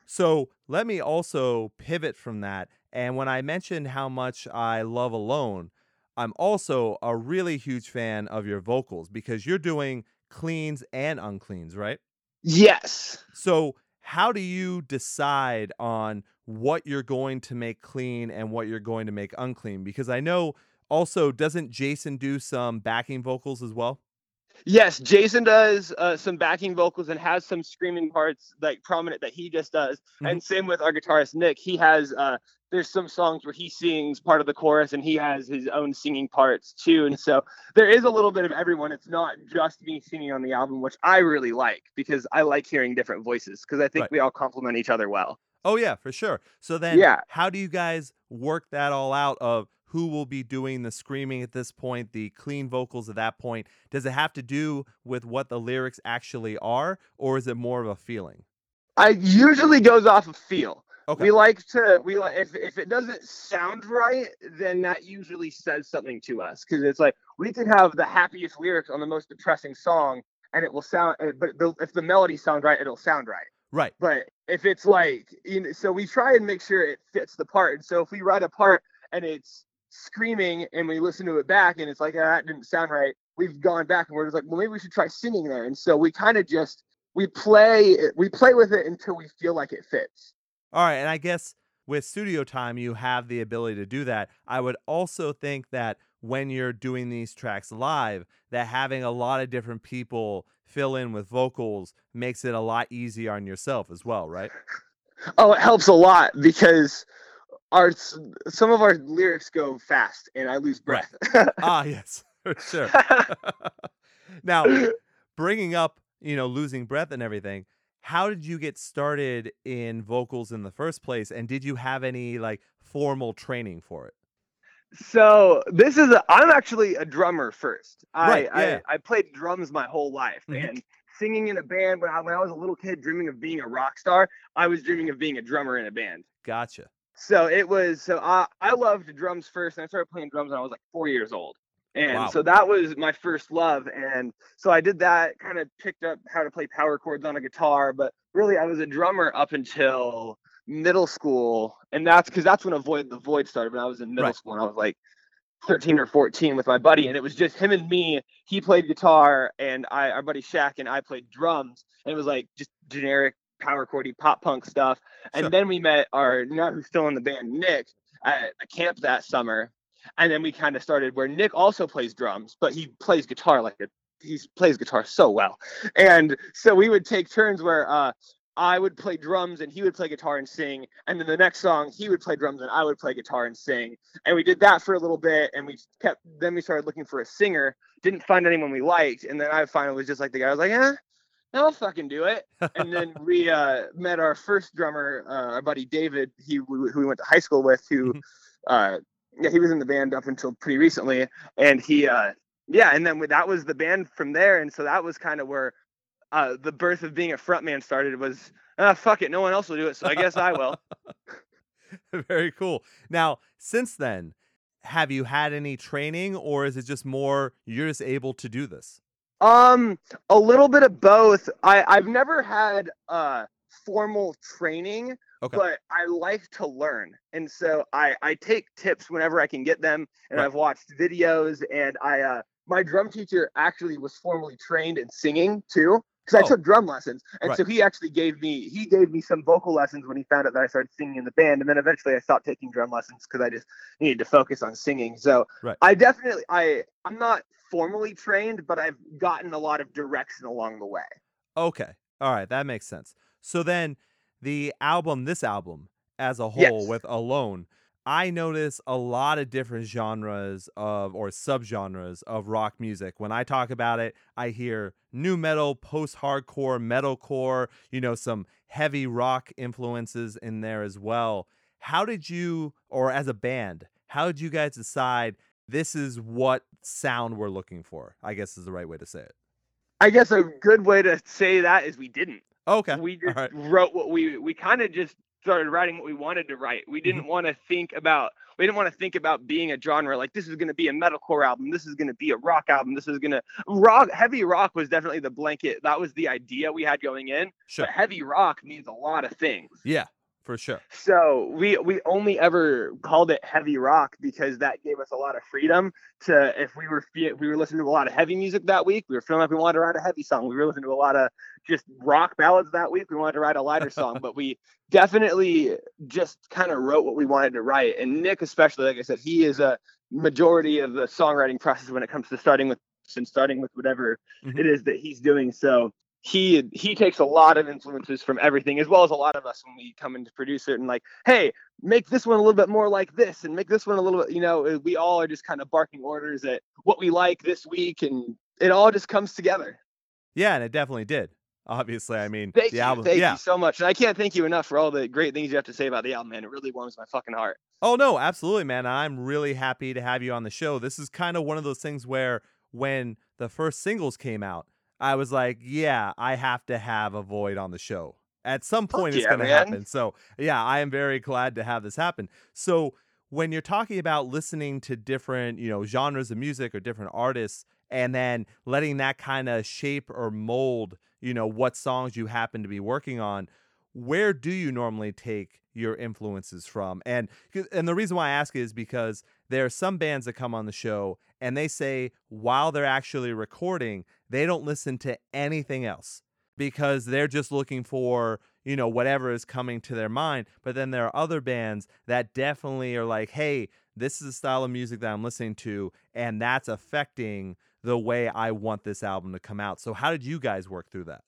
So let me also pivot from that. And when I mentioned how much I love Alone, I'm also a really huge fan of your vocals because you're doing cleans and uncleans, right? Yes. So, how do you decide on what you're going to make clean and what you're going to make unclean? Because I know also, doesn't Jason do some backing vocals as well? Yes, Jason does uh, some backing vocals and has some screaming parts like prominent that he just does. And same with our guitarist Nick. He has uh, there's some songs where he sings part of the chorus and he has his own singing parts too. And so there is a little bit of everyone. It's not just me singing on the album, which I really like because I like hearing different voices because I think Right. we all complement each other well. Oh yeah, for sure. So then Yeah. how do you guys work that all out of who will be doing the screaming at this point, the clean vocals at that point? Does it have to do with what the lyrics actually are or is it more of a feeling? I usually goes off of feel. Okay. We like to we like if if it doesn't sound right, then that usually says something to us because it's like we can have the happiest lyrics on the most depressing song, and it will sound. uh, But the, if the melody sounds right, it'll sound right. right. But if it's like, you know, so we try and make sure it fits the part. And so if we write a part and it's screaming and we listen to it back and it's like, ah, that didn't sound right, we've gone back and we're just like, well, maybe we should try singing there. And so we kind of just we play we play with it until we feel like it fits. All right, and I guess with studio time, you have the ability to do that. I would also think that when you're doing these tracks live, that having a lot of different people fill in with vocals makes it a lot easier on yourself as well, right? [LAUGHS] Oh, it helps a lot because our some of our lyrics go fast and I lose breath. [LAUGHS] ah, yes, [LAUGHS] sure. [LAUGHS] now, bringing up, you know, losing breath and everything, how did you get started in vocals in the first place? And did you have any like formal training for it? so this is a, I'm actually a drummer first. I, Right, yeah. I I played drums my whole life Mhm. and singing in a band when I, when I was a little kid dreaming of being a rock star, I was dreaming of being a drummer in a band. Gotcha. So it was so I I loved drums first and I started playing drums when I was like 4 years old. And Wow. so that was my first love and so I did that kind of picked up how to play power chords on a guitar, but really I was a drummer up until middle school and that's cuz that's when avoid the void started when I was in middle Right. school and I was like 13 or 14 with my buddy and it was just him and me he played guitar and i our buddy Shaq and i played drums and it was like just generic power chordy pop punk stuff. And Sure. then we met our now who's still in the band nick at a camp that summer. And then we kind of started where nick also plays drums but he plays guitar like a he plays guitar so well. And so we would take turns where uh I would play drums and he would play guitar and sing. And then the next song, he would play drums and I would play guitar and sing. And we did that for a little bit and we kept then we started looking for a singer. Didn't find anyone we liked. And then i finally was just like the guy I was like eh I'll fucking do it. And then [LAUGHS] we uh, met our first drummer, uh, our buddy David, he who we went to high school with, who Mhm. uh, yeah, he was in the band up until pretty recently, and he uh, yeah, and then that was the band from there, and so that was kind of where uh, the birth of being a frontman started. Was ah fuck it, no one else will do it, so I guess I will. [LAUGHS] Very cool. Now, since then, have you had any training or is it just more you're just able to do this? Um, a little bit of both. I I've never had uh formal training, Okay. but I like to learn, and so I I take tips whenever I can get them, and Right. I've watched videos, and I uh my drum teacher actually was formally trained in singing too. Because I Oh. took drum lessons, and Right. so he actually gave me he gave me some vocal lessons when he found out that I started singing in the band, and then eventually I stopped taking drum lessons because I just needed to focus on singing. So Right. I definitely I I'm not formally trained, but I've gotten a lot of direction along the way. Okay. All right. That makes sense. So then the album, this album as a whole Yes. with Alone, I notice a lot of different genres of or subgenres of rock music. When I talk about it, I hear nu metal, post hardcore, metalcore, you know, some heavy rock influences in there as well. How did you, or as a band, how did you guys decide this is what sound we're looking for? I guess is the right way to say it. I guess a good way to say that is we didn't. Okay. We just right. wrote what we we kind of just started writing what we wanted to write. We mm-hmm. didn't want to think about we didn't want to think about being a genre like this is going to be a metalcore album, this is going to be a rock album, this is going to rock heavy rock was definitely the blanket. That was the idea we had going in. Sure. But heavy rock means a lot of things. Yeah, for sure. So we we only ever called it heavy rock because that gave us a lot of freedom to if we were we were listening to a lot of heavy music that week, we were feeling like we wanted to write a heavy song. We were listening to a lot of just rock ballads that week. We wanted to write a lighter song, [LAUGHS] but we definitely just kind of wrote what we wanted to write. And Nick, especially, like I said, he is a majority of the songwriting process when it comes to starting with and starting with whatever Mhm. it is that he's doing. So he he takes a lot of influences from everything as well as a lot of us when we come in to produce it and like hey make this one a little bit more like this and make this one a little bit you know uh, we all are just kind of barking orders at what we like this week and it all just comes together Yeah, and it definitely did. Obviously, I mean, thank the you album. thank yeah. you so much and i can't thank you enough for all the great things you have to say about the album man it really warms my fucking heart Oh no, absolutely, man. I'm really happy to have you on the show. This is kind of one of those things where when the first singles came out, I was like, yeah, I have to have Avoid on the show. At some Fuck point it's yeah, going to happen. So, yeah, I am very glad to have this happen. So, when you're talking about listening to different, you know, genres of music or different artists and then letting that kind of shape or mold, you know, what songs you happen to be working on, where do you normally take your influences from? And and the reason why I ask is because there are some bands that come on the show and they say while they're actually recording, they don't listen to anything else because they're just looking for, you know, whatever is coming to their mind. But then there are other bands that definitely are like, "Hey, this is the style of music that I'm listening to and that's affecting the way I want this album to come out." So how did you guys work through that?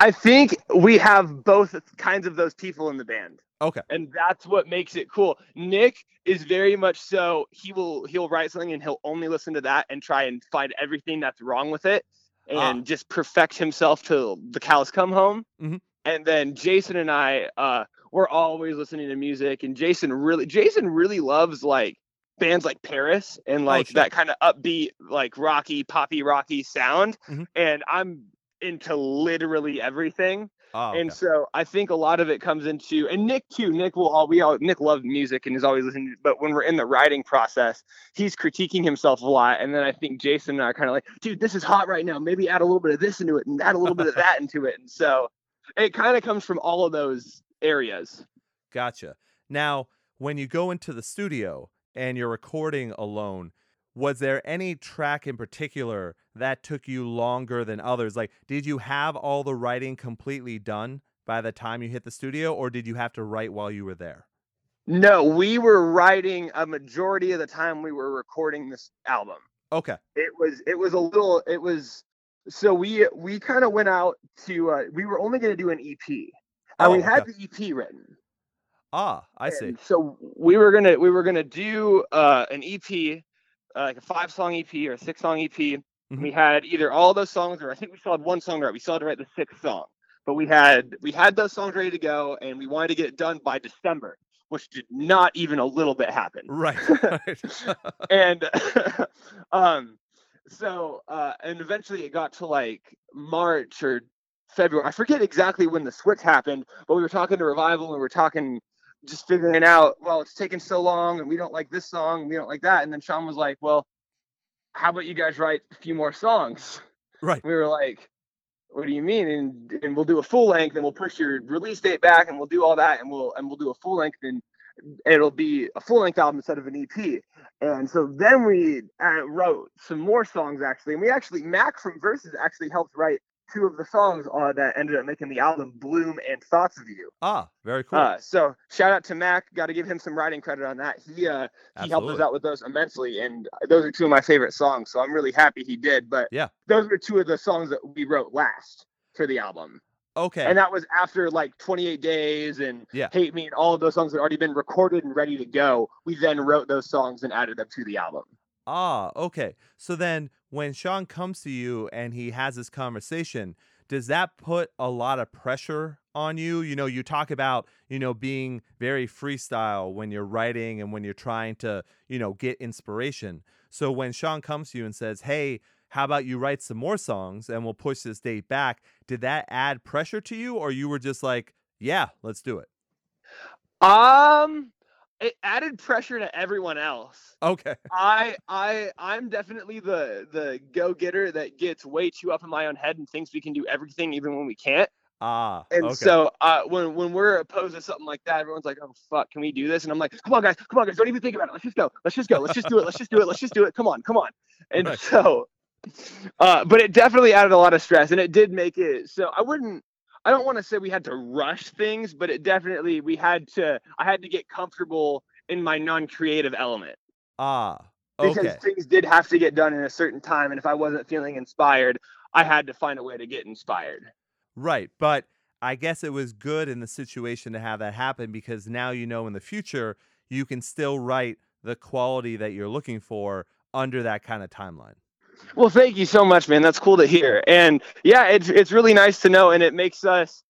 I, think we have both kinds of those people in the band Okay. and that's what makes it cool nick is very much so he will he'll write something and he'll only listen to that and try and find everything that's wrong with it and Ah. just perfect himself till the cows come home Mhm. and then jason and i uh we're always listening to music and jason really jason really loves like bands like paris and like sure. that kind of upbeat like rocky poppy rocky sound Mhm. and i'm into literally everything Oh, and so I think a lot of it comes into and Nick too. Nick will all we all Nick loves music and is always listening. But when we're in the writing process, he's critiquing himself a lot. And then I think Jason and I are kind of like, dude, this is hot right now. Maybe add a little bit of this into it and add a little bit of that into it. And so it kind of comes from all of those areas. Gotcha. Now, when you go into the studio and you're recording alone, was there any track in particular that took you longer than others? Like, did you have all the writing completely done by the time you hit the studio, or did you have to write while you were there? No, we were writing a majority of the time we were recording this album. Okay. it was it was a little it was so we we kind of went out to uh we were only going to do an ep and Oh, we had okay. the ep written Ah, I see. And so we were gonna we were gonna do uh an ep uh, like a five song ep or a six song ep Mm-hmm. We had either all those songs, or I think we still had one song right. We still had to write the sixth song, but we had we had those songs ready to go, and we wanted to get it done by December, which did not even a little bit happen. Right. [LAUGHS] [LAUGHS] and [LAUGHS] um, so uh, and eventually it got to like March or February. I forget exactly when the switch happened, but we were talking to Revival and we were talking just figuring out, well, it's taking so long and we don't like this song, we don't like that. And then Sean was like, Well, how about you guys write a few more songs? Right. We were like, What do you mean? And and we'll do a full length and we'll push your release date back and we'll do all that and we'll and we'll do a full length and it'll be a full length album instead of an EP. And so then we uh, wrote some more songs actually. And we actually, Mac from Verses actually helped write two of the songs uh, that ended up making the album Bloom and Thoughts of You. Ah, very cool. Uh, so shout out to Mac. Got to give him some writing credit on that. He uh, he helped us out with those immensely, and those are two of my favorite songs. So I'm really happy he did. But yeah, those were two of the songs that we wrote last for the album. Okay. And that was after like 28 days and yeah. Hate Me and all of those songs had already been recorded and ready to go. We then wrote those songs and added them to the album. Ah, okay. So then when Sean comes to you and he has this conversation, does that put a lot of pressure on you? You know, you talk about, you know, being very freestyle when you're writing and when you're trying to, you know, get inspiration. So when Sean comes to you and says, "Hey, how about you write some more songs and we'll push this date back?" Did that add pressure to you or you were just like, "Yeah, let's do it?" Um it added pressure to everyone else. Okay. [LAUGHS] I I I'm definitely the the go getter that gets way too up in my own head and thinks we can do everything even when we can't. Ah. And okay. so uh, when when we're opposed to something like that, everyone's like, "Oh fuck, can we do this?" And I'm like, "Come on, guys, come on, guys, don't even think about it. Let's just go. Let's just go. Let's just do it. Let's just do it. Let's just do it. Come on, come on." And right. so, uh, but it definitely added a lot of stress, and it did make it so I wouldn't I don't want to say we had to rush things, but it definitely we had to. I had to get comfortable in my non-creative element. Ah, okay. Because things did have to get done in a certain time, and if I wasn't feeling inspired, I had to find a way to get inspired. Right, but I guess it was good in the situation to have that happen because now you know in the future you can still write the quality that you're looking for under that kind of timeline. Well, thank you so much, man. That's cool to hear. And yeah, it's it's really nice to know, and it makes us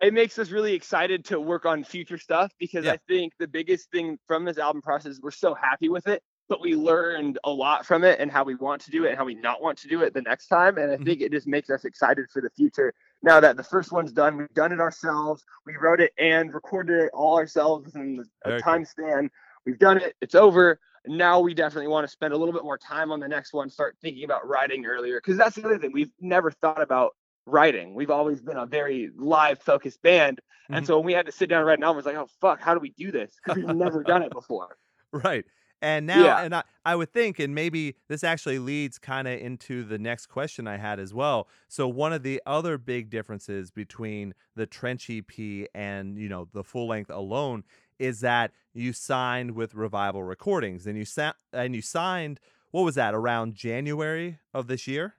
it makes us really excited to work on future stuff because yeah. I think the biggest thing from this album process we're so happy with it, but we learned a lot from it and how we want to do it and how we not want to do it the next time. And I mm-hmm. think it just makes us excited for the future. Now that the first one's done, we've done it ourselves. We wrote it and recorded it all ourselves in a time span. We've done it. It's over now we definitely want to spend a little bit more time on the next one start thinking about writing earlier because that's the other thing we've never thought about writing we've always been a very live focused band mm-hmm. and so when we had to sit down and write an album it's like oh fuck how do we do this because we've never done it before [LAUGHS] right and now yeah. and I, I would think and maybe this actually leads kind of into the next question i had as well so one of the other big differences between the trench ep and you know the full length alone is that you signed with Revival Recordings and you sa- and you signed what was that around January of this year?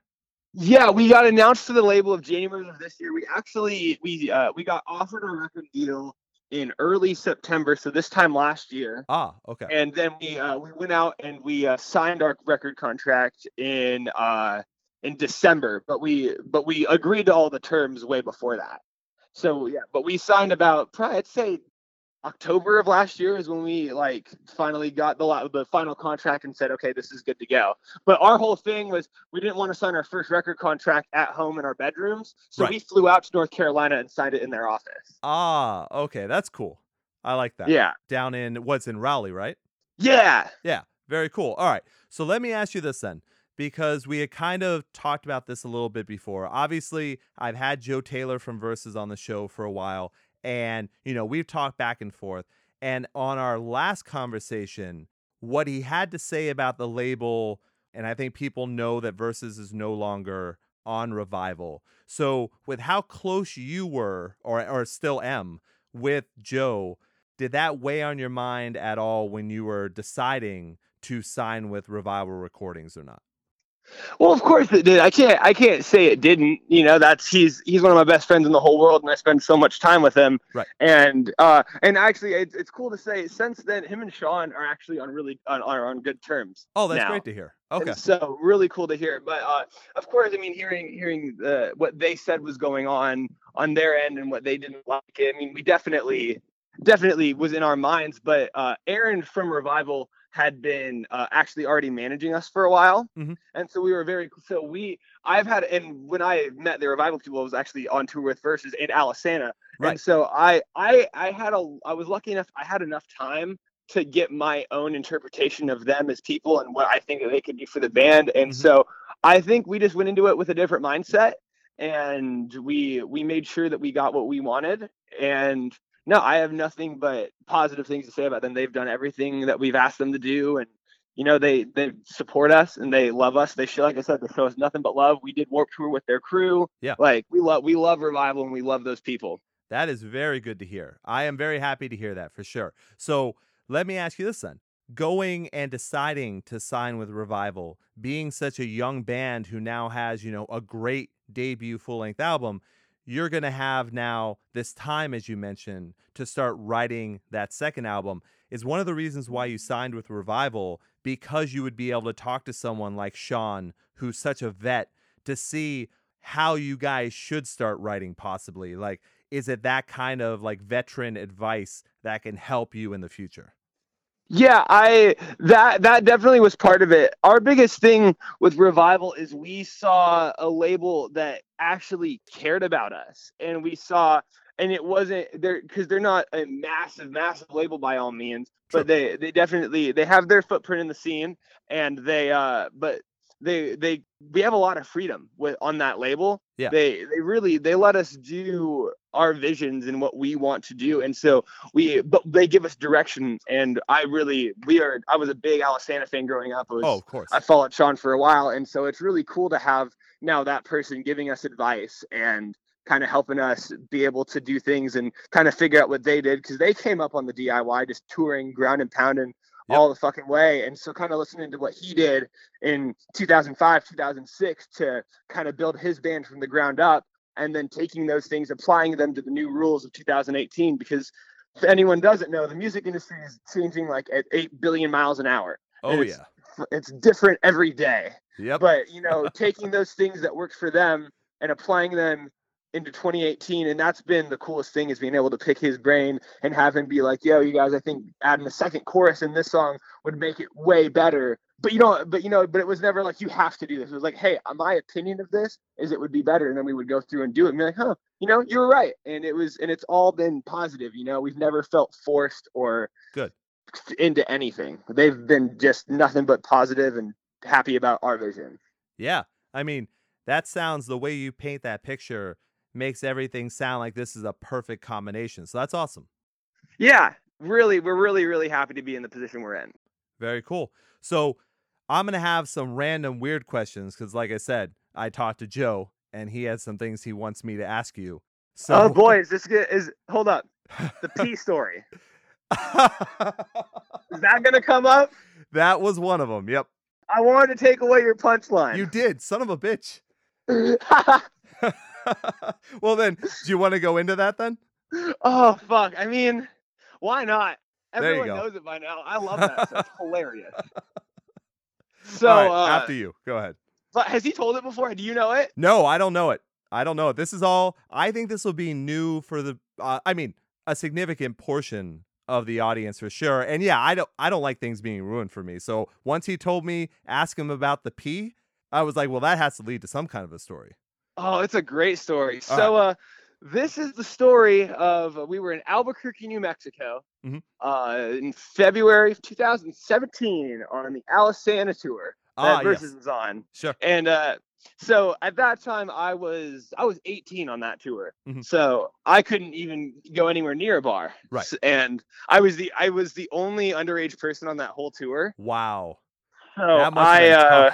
Yeah, we got announced to the label of January of this year. We actually we uh, we got offered a record deal in early September, so this time last year. Ah, okay. And then we uh, we went out and we uh, signed our record contract in uh, in December, but we but we agreed to all the terms way before that. So yeah, but we signed about probably I'd say October of last year is when we like finally got the the final contract and said, okay, this is good to go. But our whole thing was we didn't want to sign our first record contract at home in our bedrooms, so right. we flew out to North Carolina and signed it in their office. Ah, okay, that's cool. I like that. Yeah, down in what's in Raleigh, right? Yeah, yeah, very cool. All right, so let me ask you this then because we had kind of talked about this a little bit before. Obviously, I've had Joe Taylor from Verses on the show for a while, and, you know, we've talked back and forth. And on our last conversation, what he had to say about the label, and I think people know that Verses is no longer on Revival. So, with how close you were, or, or still am, with Joe, did that weigh on your mind at all when you were deciding to sign with Revival Recordings or not? Well, of course it did. I can't I can't say it didn't. You know, that's he's he's one of my best friends in the whole world, and I spend so much time with him. Right. And uh and actually, it's, it's cool to say. Since then, him and Sean are actually on really on are on good terms. Oh, that's now. great to hear. Okay. And so really cool to hear. But uh, of course, I mean, hearing hearing the what they said was going on on their end and what they didn't like. I mean, we definitely definitely was in our minds. But uh, Aaron from Revival had been uh, actually already managing us for a while, Mhm. and so we were very so we I've had and when I met the Revival people, I was actually on tour with Versus in Alesana, Right. and so I I I had a I was lucky enough I had enough time to get my own interpretation of them as people and what I think that they could do for the band. And Mhm. so I think we just went into it with a different mindset and we we made sure that we got what we wanted. And no, I have nothing but positive things to say about them. They've done everything that we've asked them to do and you know they they support us and they love us. They show like I said, they show us nothing but love. We did Warped Tour with their crew. Yeah. Like we love we love revival and we love those people. That is very good to hear. I am very happy to hear that for sure. So let me ask you this then. Going and deciding to sign with Revival, being such a young band who now has, you know, a great debut full length album, you're going to have now this time, as you mentioned, to start writing that second album. Is one of the reasons why you signed with Revival because you would be able to talk to someone like Sean, who's such a vet, to see how you guys should start writing, possibly? Like, is it that kind of like veteran advice that can help you in the future? Yeah, I that that definitely was part of it. Our biggest thing with Revival is we saw a label that actually cared about us, and we saw, and it wasn't there because they're not a massive, massive label by all means, Sure. but they they definitely they have their footprint in the scene, and they uh, but they they we have a lot of freedom with on that label. Yeah. They they really they let us do our visions and what we want to do, and so we but they give us direction and i really we are i was a big alesana fan growing up I oh, was, Oh, of course. i followed sean for a while and so it's really cool to have now that person giving us advice and kind of helping us be able to do things and kind of figure out what they did because they came up on the diy just touring ground and pounding Yep. all the fucking way and so kind of listening to what he did in 2005 2006 to kind of build his band from the ground up and then taking those things applying them to the new rules of 2018 because if anyone doesn't know the music industry is changing like at 8 billion miles an hour oh, it's- yeah. it's different every day Yep. but you know [LAUGHS] taking those things that worked for them and applying them into 2018 and that's been the coolest thing is being able to pick his brain and have him be like yo you guys i think adding a second chorus in this song would make it way better. But you know but you know but it was never like you have to do this. It was like hey my opinion of this is it would be better. And then we would go through and do it and be like huh you know you're right. And it was and it's all been positive you know? We've never felt forced or Good. into anything. They've been just nothing but positive and happy about our vision. Yeah. I mean, that sounds the way you paint that picture makes everything sound like this is a perfect combination. So that's awesome. yeah really we're really really happy to be in the position we're in Very cool. So I'm going to have some random weird questions because, like I said, I talked to Joe and he has some things he wants me to ask you. Oh, so, oh boy is this good is hold up the p [LAUGHS] story is that gonna [LAUGHS] come up that was one of them. Yep. i wanted to take away your punchline You did. Son of a bitch. [LAUGHS] [LAUGHS] well, then, do you want to go into that then? oh fuck i mean why not everyone knows it by now i love that so [LAUGHS] hilarious so right, uh, after you. Go ahead. but has he told it before do you know it No, I don't know it. I don't know it. This is all. I think this will be new for the. Uh, I mean, a significant portion of the audience for sure. And yeah, I don't. I don't like things being ruined for me. So once he told me, ask him about the P, I was like, well, that has to lead to some kind of a story. Oh, it's a great story. All so, uh, this is the story of uh, we were in Albuquerque, New Mexico, Mhm. uh, in February of 2017 on the Alesana tour Ah, that Versus yes. was on, Sure. and uh, so at that time I was I was 18 on that tour, Mhm. so I couldn't even go anywhere near a bar. Right. And I was the I was the only underage person on that whole tour. Wow. So That must have I uh.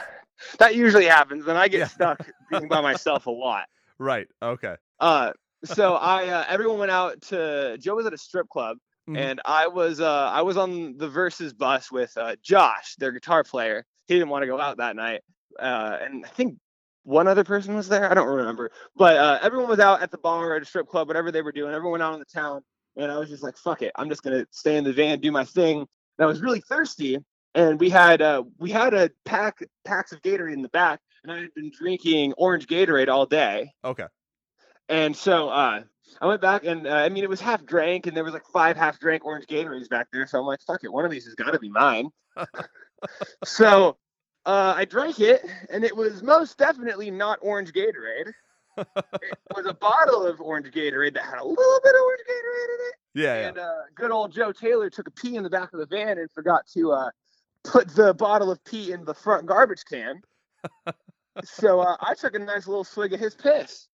That usually happens, and I get Yeah. stuck being by myself a lot. [LAUGHS] Right. Okay. Uh, so I uh, everyone went out to Joe was at a strip club Mhm. and I was uh I was on the versus bus with uh Josh, their guitar player. He didn't want to go out that night. uh, and I think one other person was there. I don't remember, but uh, everyone was out at the bar at a strip club, whatever they were doing. Everyone went out in the town, and I was just like, "Fuck it, I'm just gonna stay in the van, do my thing." And I was really thirsty, and we had uh, we had a pack packs of Gatorade in the back, and I had been drinking orange Gatorade all day. Okay. And so uh, I went back, and uh, I mean, it was half drank, and there was like five half drank orange Gatorades back there. So I'm like, "Fuck it, one of these has got to be mine." [LAUGHS] so uh, I drank it, and it was most definitely not orange Gatorade. it [LAUGHS] was a bottle of orange Gatorade that had a little bit of orange Gatorade in it. Yeah, And uh, good old Joe Taylor took a pee in the back of the van and forgot to uh, put the bottle of pee in the front garbage can. so uh, I took a nice little swig of his piss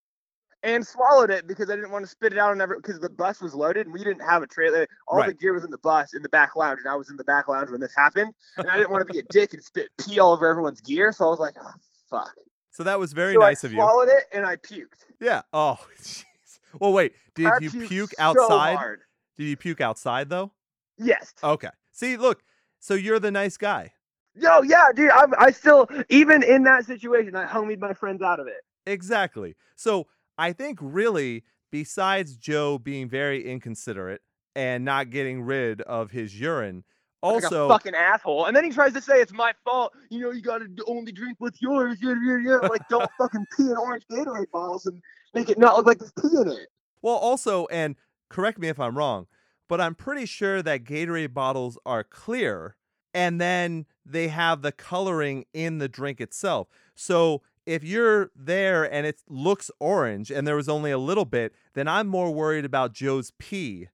and swallowed it because I didn't want to spit it out on every because the bus was loaded and we didn't have a trailer. All the gear was in the bus in the back lounge, and I was in the back lounge when this happened. And I didn't want to be a dick and spit pee all over everyone's gear, so I was like, oh, fuck. So that was very so nice I of you. swallowed it and I puked. Yeah. Oh, [LAUGHS] jeez. Well, wait. Did I you puke so outside? hard. Did you puke outside though? Yes. Okay. See, look. So you're the nice guy. Yo, yeah, dude. I, I still, even in that situation, I homied my friends out of it. Exactly. So I think really, besides Joe being very inconsiderate and not getting rid of his urine, like also a fucking asshole. And then he tries to say it's my fault. You know, you gotta only drink what's yours. Yeah, yeah, yeah. I'm [LAUGHS] Like, don't fucking pee in orange Gatorade bottles and make it not look like there's pee in it. well, also, and correct me if I'm wrong, but I'm pretty sure that Gatorade bottles are clear, and then they have the coloring in the drink itself. So if you're there and it looks orange and there was only a little bit, then I'm more worried about Joe's pee.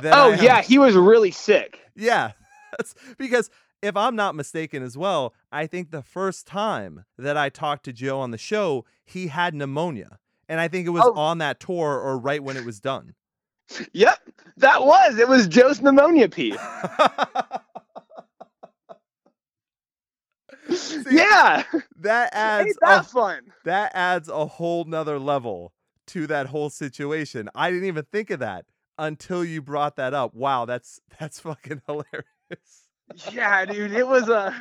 than Oh am- yeah, he was really sick. Yeah, [LAUGHS] because if I'm not mistaken as well, I think the first time that I talked to Joe on the show, he had pneumonia. And I think it was Oh. on that tour or right when it was done. Yep, that was. It was Joe's pneumonia pee. [LAUGHS] yeah, that adds ain't that a, fun? that adds a whole nother level to that whole situation. I didn't even think of that until you brought that up. Wow, that's that's fucking [LAUGHS] hilarious. Yeah, dude, it was a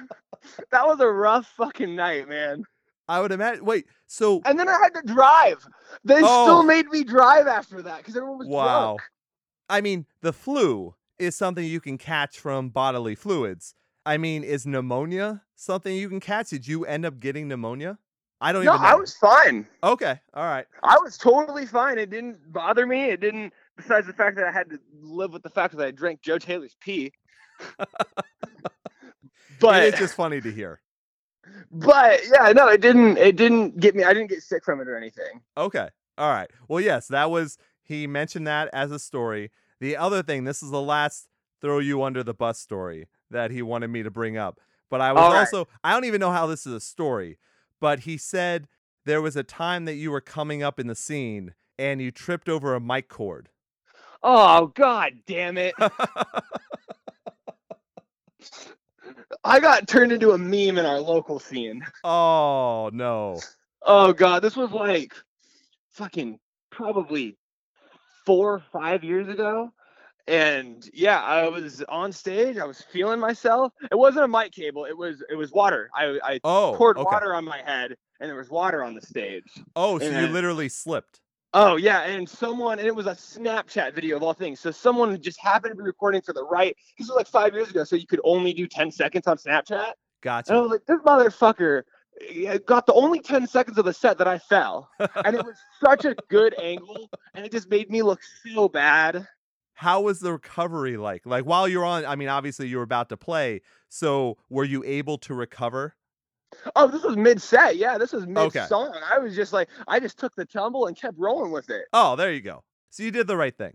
that was a rough fucking night, man. I would imagine. Wait, so And then I had to drive. They Oh. still made me drive after that because everyone was Wow. drunk. I mean, the flu is something you can catch from bodily fluids. I mean, is pneumonia something you can catch? Did you end up getting pneumonia? I don't No, even know. I was fine. Okay, all right. I was totally fine. It didn't bother me. It didn't. Besides the fact that I had to live with the fact that I drank Joe Taylor's pee. but [LAUGHS] it is just funny to hear. But yeah, no, it didn't. It didn't get me. I didn't get sick from it or anything. Okay, all right. Well, yes, that was he mentioned that as a story. The other thing, this is the last throw you under the bus story that he wanted me to bring up. But I was right. also I don't even know how this is a story, but he said there was a time that you were coming up in the scene and you tripped over a mic cord. Oh god damn it! [LAUGHS] I got turned into a meme in our local scene. oh no. Oh god, this was like fucking probably four or five years ago. And yeah, I was on stage. I was feeling myself. It wasn't a mic cable. It was it was water. I I Oh, poured okay. water on my head, and there was water on the stage. Oh, so you literally slipped. Oh yeah, and someone and it was a Snapchat video of all things. So someone just happened to be recording to the right. This was like five years ago, so you could only do ten seconds on Snapchat. And I Gotcha. was like, this motherfucker got the only 10 seconds of the set that I fell. [LAUGHS] And it was such a good angle. And it just made me look so bad. How was the recovery like? Like while you're on, I mean, obviously you were about to play. So were you able to recover? Oh, this was mid set. Yeah, this was mid Okay. song. I was just like, I just took the tumble and kept rolling with it. Oh, there you go. So you did the right thing.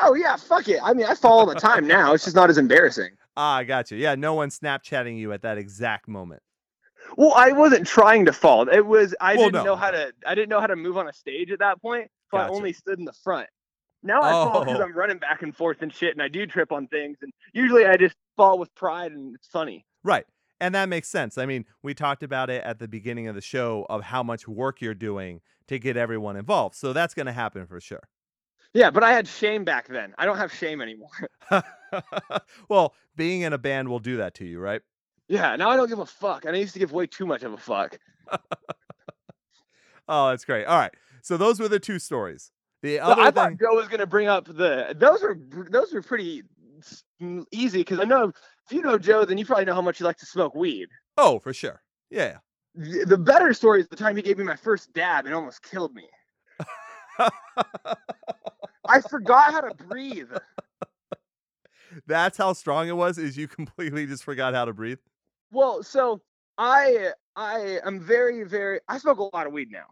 Oh, yeah, fuck it. I mean, I fall all the time [LAUGHS] now. It's just not as embarrassing. Ah, I got you. Yeah, no one's Snapchatting you at that exact moment. Well, I wasn't trying to fall. It was I Well, didn't no. know how to I didn't know how to move on a stage at that point, so Gotcha. I only stood in the front. Now I fall because Oh. I'm running back and forth and shit, and I do trip on things. And usually I just fall with pride, and it's funny. Right. And that makes sense. I mean, we talked about it at the beginning of the show of how much work you're doing to get everyone involved. So that's going to happen for sure. Yeah, but I had shame back then. I don't have shame anymore. [LAUGHS] [LAUGHS] well, being in a band will do that to you, right? Yeah, now I don't give a fuck. And I used to give way too much of a fuck. [LAUGHS] oh, that's great. All right. So those were the two stories. The So other I thing, thought Joe was gonna bring up the those were those were pretty easy because I know if you know Joe, then you probably know how much he likes to smoke weed. oh, for sure. Yeah. The the better story is the time he gave me my first dab and almost killed me. [LAUGHS] I forgot how to breathe. That's how strong it was. Is you completely just forgot how to breathe? Well, so I I am very very I smoke a lot of weed now,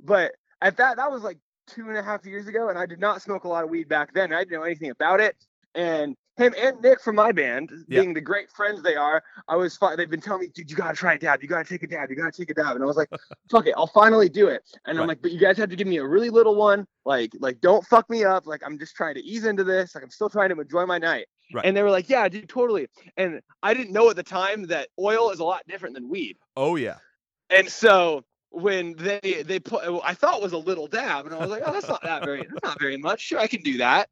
but at that that was like two and a half years ago, and I did not smoke a lot of weed back then. I didn't know anything about it, and him and Nick from my band, Yeah. being the great friends they are, I was fi- they've been telling me, dude, you gotta try a dab, you gotta take a dab, you gotta take a dab, and I was like, [LAUGHS] fuck it, I'll finally do it. And I'm like, but you guys have to give me a really little one, like like don't fuck me up, like I'm just trying to ease into this, like I'm still trying to enjoy my night. Right. And they were like, yeah, dude, totally. And I didn't know at the time that oil is a lot different than weed. Oh yeah. And so when they they put, I thought it was a little dab, and I was like, oh, that's not that very, that's not very much. Sure, I can do that.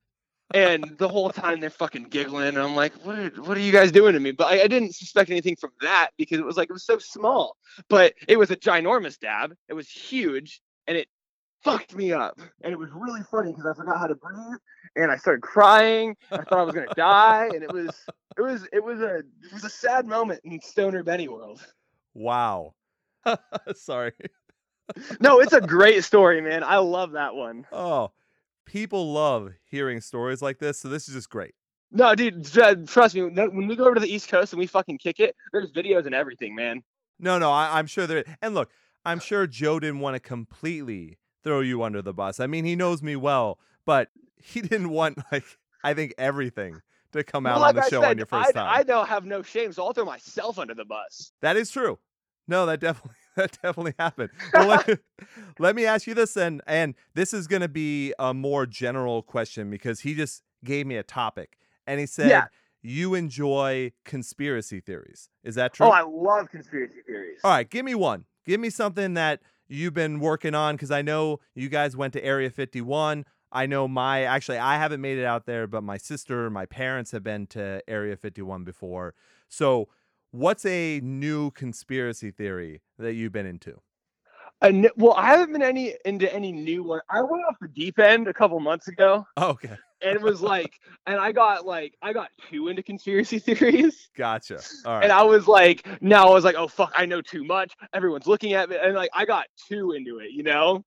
And the whole time they're fucking giggling, and I'm like, what are, what are you guys doing to me? But I, I didn't suspect anything from that because it was like it was so small. But it was a ginormous dab. It was huge, and it fucked me up. And it was really funny because I forgot how to breathe, and I started crying. I thought I was gonna die, and it was it was it was a it was a sad moment in Stoner Benny world. Wow. [LAUGHS] Sorry. No, it's a great story, man. I love that one. Oh, people love hearing stories like this. So this is just great. No, dude, trust me. When we go over to the East Coast and we fucking kick it, there's videos and everything, man. No, no, I, I'm sure there. And look, I'm uh sure Joe didn't want to completely throw you under the bus. I mean, he knows me well, but he didn't want [LAUGHS] like I think everything to come out Well, on the I show said, on your first I, time. I don't have no shame, so I'll throw myself under the bus. That is true. No, that definitely [LAUGHS] that definitely happened. Well, let, [LAUGHS] [LAUGHS] let me ask you this, and and this is going to be a more general question because he just gave me a topic, and he said Yeah. you enjoy conspiracy theories. Is that oh, true? Oh, I love conspiracy theories. All right, give me one. Give me something that you've been working on because I know you guys went to Area 51. I know my actually I haven't made it out there, but my sister, my parents have been to Area 51 before. So, what's a new conspiracy theory that you've been into? And, well, I haven't been any into any new one. I went off the deep end a couple months ago, Oh, okay, and it was like, and I got like, I got too into conspiracy [LAUGHS] theories. gotcha. All And I was like, now I was like, oh fuck, I know too much. Everyone's looking at me, and like I got too into it, you know.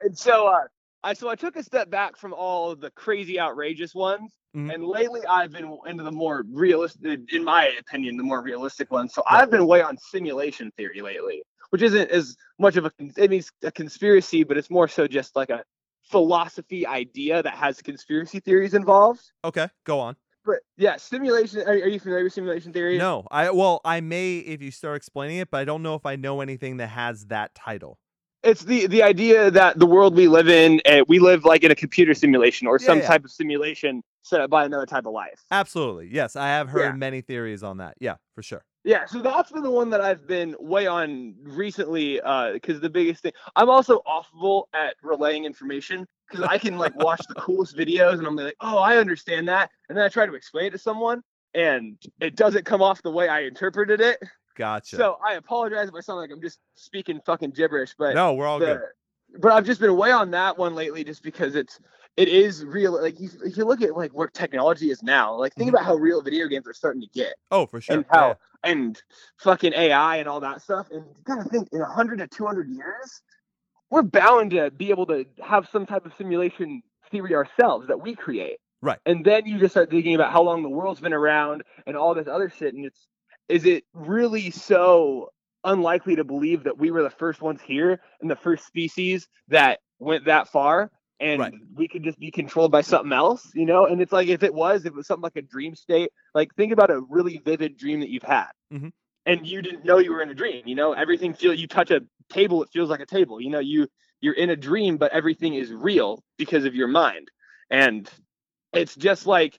And so, uh, I so I took a step back from all the crazy, outrageous ones, Mhm. and lately I've been into the more realistic, in my opinion, the more realistic ones. So I've been way on simulation theory lately, which isn't as much of a, it means a conspiracy, but it's more so just like a philosophy idea that has conspiracy theories involved. okay, go on. But yeah, simulation. Are, are you familiar with simulation theory? No, I well, I may if you start explaining it, but I don't know if I know anything that has that title. It's the the idea that the world we live in uh, we live like in a computer simulation or Yeah, some yeah. type of simulation set up by another type of life Absolutely, yes, I have heard Yeah. many theories on that. Yeah, for sure. yeah so that's been the one that i've been way on recently because the biggest thing i'm also awful at relaying information because i can like watch the [LAUGHS] coolest videos and i'm like oh i understand that and then i try to explain it to someone and it doesn't come off the way i interpreted it Gotcha. so i apologize if i sound like i'm just speaking fucking gibberish but no, we're all good. but I've just been way on that one lately, just because it's it is real. Like if, if you look at like where technology is now, like think Mhm. about how real video games are starting to get, Oh, for sure. and Yeah, how and fucking AI and all that stuff. And you gotta think in hundred to two hundred years, we're bound to be able to have some type of simulation theory ourselves that we create. Right. And then you just start thinking about how long the world's been around and all this other shit, and it's is it really so unlikely to believe that we were the first ones here and the first species that went that far and Right. we could just be controlled by something else you know? And it's like if it was if it was something like a dream state like think about a really vivid dream that you've had. Mhm. and you didn't know you were in a dream you know? Everything feel you touch a table it feels like a table you know? You you're in a dream but everything is real because of your mind. And it's just like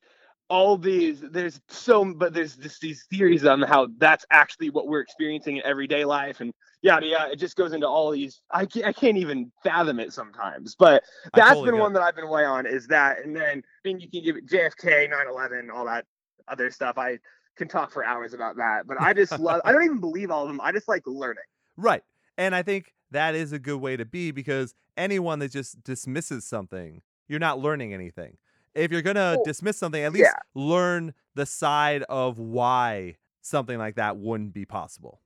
all these there's so but there's just these theories on how that's actually what we're experiencing in everyday life and yada yada it just goes into all these i can't, I can't even fathom it sometimes but that's totally been one that i've been way on is that and then i mean you can give it jfk 9-11 all that other stuff i can talk for hours about that. But I just love. I don't even believe all of them. I just like learning. Right, and I think that is a good way to be because anyone that just dismisses something, you're not learning anything. If you're gonna well, dismiss something, at least yeah. learn the side of why something like that wouldn't be possible.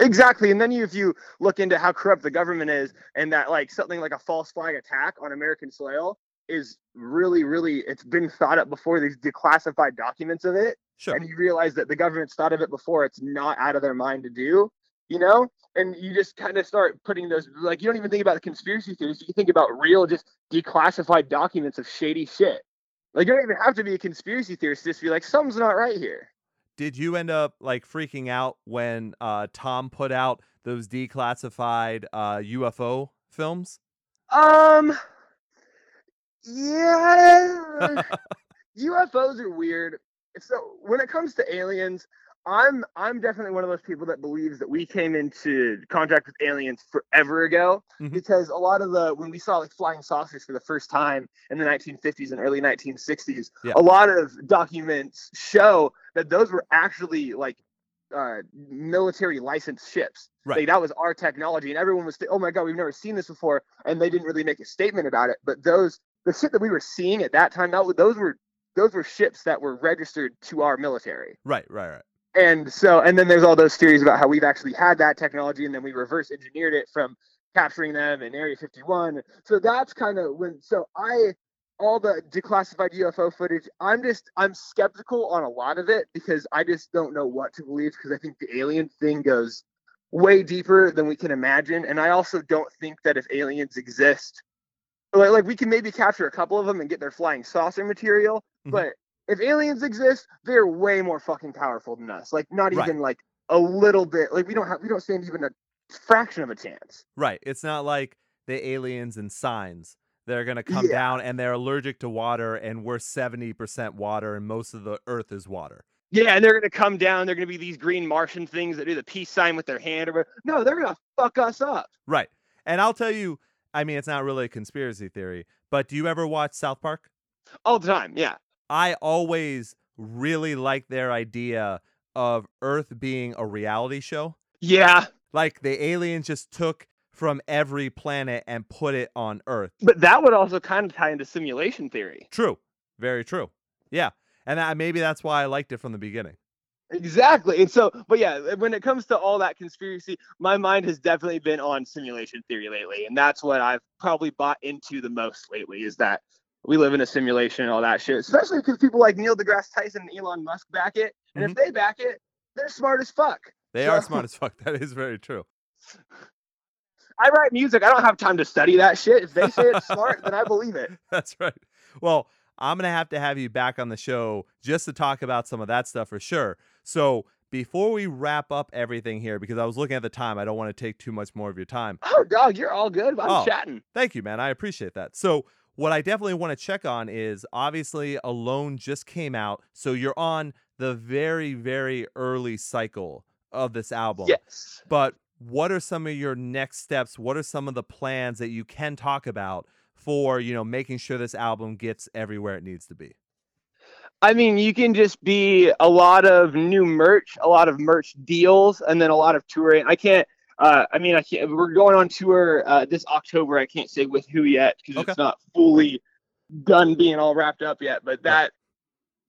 Exactly. And then you, if you look into how corrupt the government is and that like something like a false flag attack on American soil is really, really, it's been thought up before these declassified documents of it. Sure. And you realize that the government's thought of it before, it's not out of their mind to do, you know? And you just kind of start putting those, like, you don't even think about the conspiracy theories. You think about real, just declassified documents of shady shit. Like, you don't even have to be a conspiracy theorist to just be like, something's not right here did you end up like freaking out when uh, Tom put out those declassified uh, UFO films? Um, yeah. [LAUGHS] UFOs are weird. So when it comes to aliens, I'm I'm definitely one of those people that believes that we came into contact with aliens forever ago mm-hmm. because a lot of the when we saw like flying saucers for the first time in the 1950s and early 1960s, yeah. a lot of documents show that those were actually like uh, military licensed ships. Right. Like, that was our technology, and everyone was, th- oh my god, we've never seen this before, and they didn't really make a statement about it. But those the shit that we were seeing at that time, that those were those were ships that were registered to our military. Right, right, right and so and then there's all those theories about how we've actually had that technology and then we reverse engineered it from capturing them in area 51 so that's kind of when so i all the declassified ufo footage i'm just i'm skeptical on a lot of it because i just don't know what to believe because i think the alien thing goes way deeper than we can imagine and i also don't think that if aliens exist like, like we can maybe capture a couple of them and get their flying saucer material mm-hmm. but if aliens exist, they're way more fucking powerful than us. Like not even right. like a little bit. Like we don't have we don't stand even a fraction of a chance. Right. It's not like the aliens and signs. They're gonna come yeah. down and they're allergic to water, and we're seventy percent water, and most of the Earth is water. Yeah, and they're gonna come down. They're gonna be these green Martian things that do the peace sign with their hand. Or no, they're gonna fuck us up. Right. And I'll tell you, I mean, it's not really a conspiracy theory, but do you ever watch South Park? All the time. Yeah. I always really like their idea of Earth being a reality show. Yeah. Like the aliens just took from every planet and put it on Earth. But that would also kind of tie into simulation theory. True. Very true. Yeah. And that, maybe that's why I liked it from the beginning. Exactly. And so, but yeah, uh, when it comes to all that conspiracy, my mind has definitely been on simulation theory lately. And that's what I've probably bought into the most lately is that we live in a simulation and all that shit. Especially because people like Neil deGrasse Tyson and Elon Musk back it. And mm-hmm. if they back it, they're smart as fuck. They so, are smart as fuck. [LAUGHS] That is very true. [LAUGHS] I write music. I don't have time to study that shit. If they say it's smart, then I [LAUGHS] believe it. That's right. Well, I'm going to have to have you back on the show just to talk about some of that stuff for sure. So, before we wrap up everything here, because I was looking at the time, I don't want to take too much more of your time. Oh, dog, you're all good. I'm oh, chatting. Thank you, man. I appreciate that. So, what I definitely want to check on is obviously Alone just came out, so you're on the very very early cycle of this album. Yes. But what are some of your next steps? What are some of the plans that you can talk about for, you know, making sure this album gets everywhere it needs to be? I mean, you can just be a lot of new merch, a lot of merch deals, and then a lot of touring. I can't uh, I mean, I can't, we're going on tour uh, this October. I can't say with who yet because okay. it's not fully done being all wrapped up yet. But that,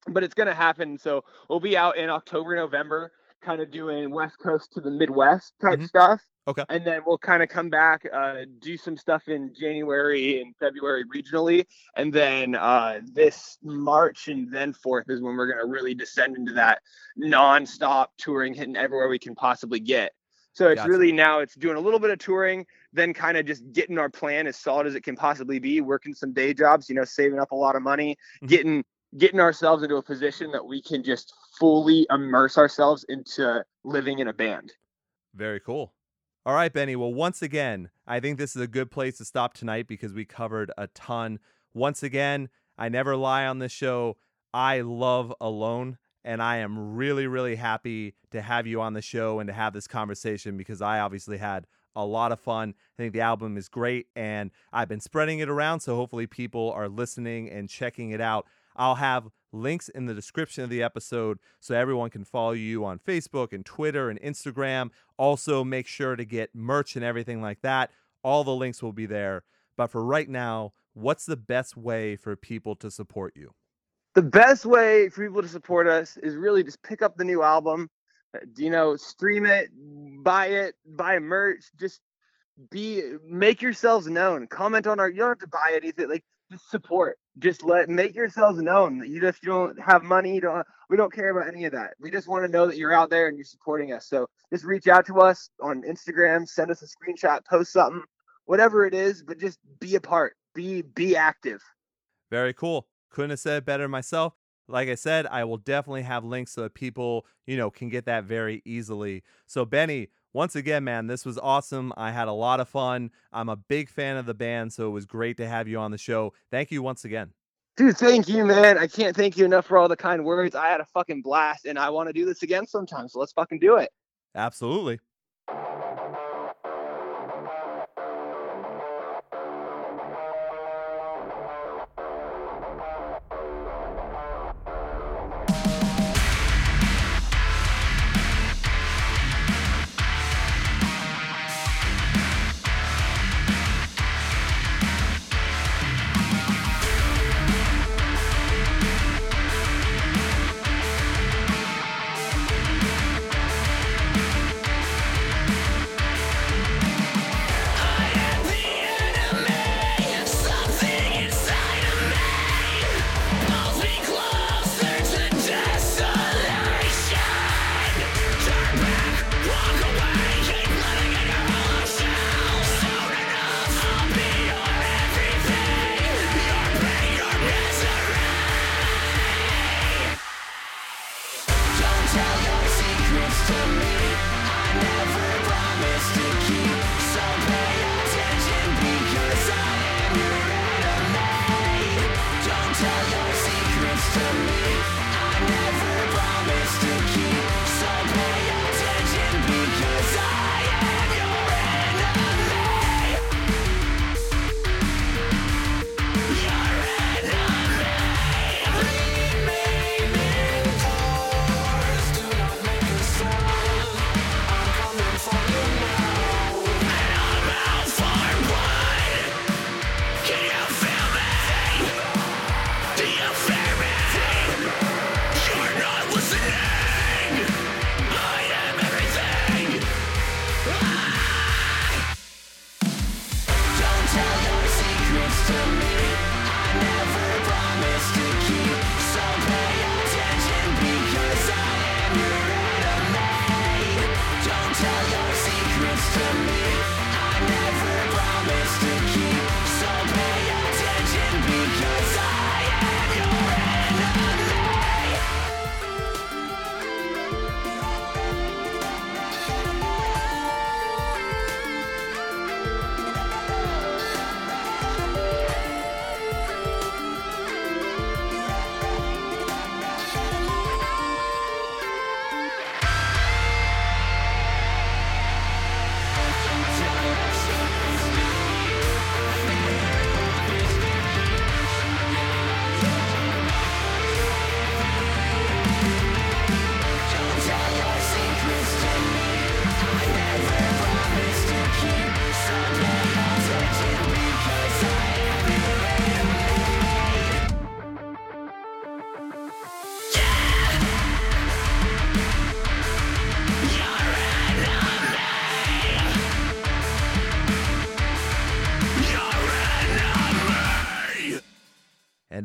yeah. but it's gonna happen. So we'll be out in October, November, kind of doing West Coast to the Midwest type mm-hmm. stuff. Okay. And then we'll kind of come back, uh, do some stuff in January and February regionally, and then uh, this March and then forth is when we're gonna really descend into that non-stop touring, hitting everywhere we can possibly get. So it's gotcha. really now it's doing a little bit of touring, then kind of just getting our plan as solid as it can possibly be, working some day jobs, you know, saving up a lot of money, mm-hmm. getting getting ourselves into a position that we can just fully immerse ourselves into living in a band. Very cool. All right, Benny. Well, once again, I think this is a good place to stop tonight because we covered a ton. Once again, I never lie on this show. I love Alone and I am really, really happy to have you on the show and to have this conversation because I obviously had a lot of fun. I think the album is great, and I've been spreading it around, so hopefully people are listening and checking it out. I'll have links in the description of the episode so everyone can follow you on Facebook and Twitter and Instagram. Also, make sure to get merch and everything like that. All the links will be there. But for right now, what's the best way for people to support you? The best way for people to support us is really just pick up the new album, uh, you know, stream it, buy it, buy merch, just be make yourselves known. Comment on our you don't have to buy anything, like just support. Just let make yourselves known. You just you don't have money, you don't we don't care about any of that. We just want to know that you're out there and you're supporting us. So just reach out to us on Instagram, send us a screenshot, post something, whatever it is, but just be a part. Be be active. Very cool. Couldn't have said it better myself. Like I said, I will definitely have links so that people, you know, can get that very easily. So Benny, once again, man, this was awesome. I had a lot of fun. I'm a big fan of the band, so it was great to have you on the show. Thank you once again. Dude, thank you, man. I can't thank you enough for all the kind words. I had a fucking blast, and I want to do this again sometime. So let's fucking do it. Absolutely.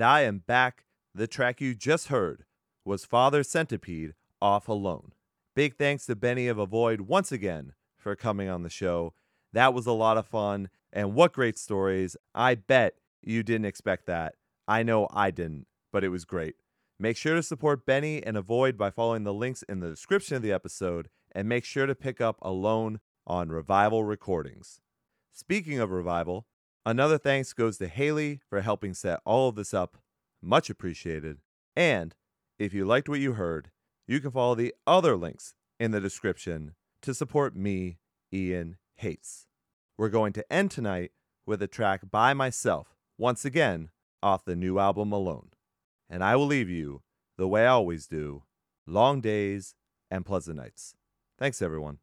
And I am back. The track you just heard was Father Centipede off Alone. Big thanks to Benny of Avoid once again for coming on the show. That was a lot of fun. And what great stories. I bet you didn't expect that. I know I didn't, but it was great. Make sure to support Benny and Avoid by following the links in the description of the episode, and make sure to pick up Alone on Revival Recordings. Speaking of Revival, Another thanks goes to Haley for helping set all of this up. Much appreciated. And if you liked what you heard, you can follow the other links in the description to support me, Ian Hates. We're going to end tonight with a track by myself, once again, off the new album Alone. and I will leave you the way I always do long days and pleasant nights. Thanks, everyone.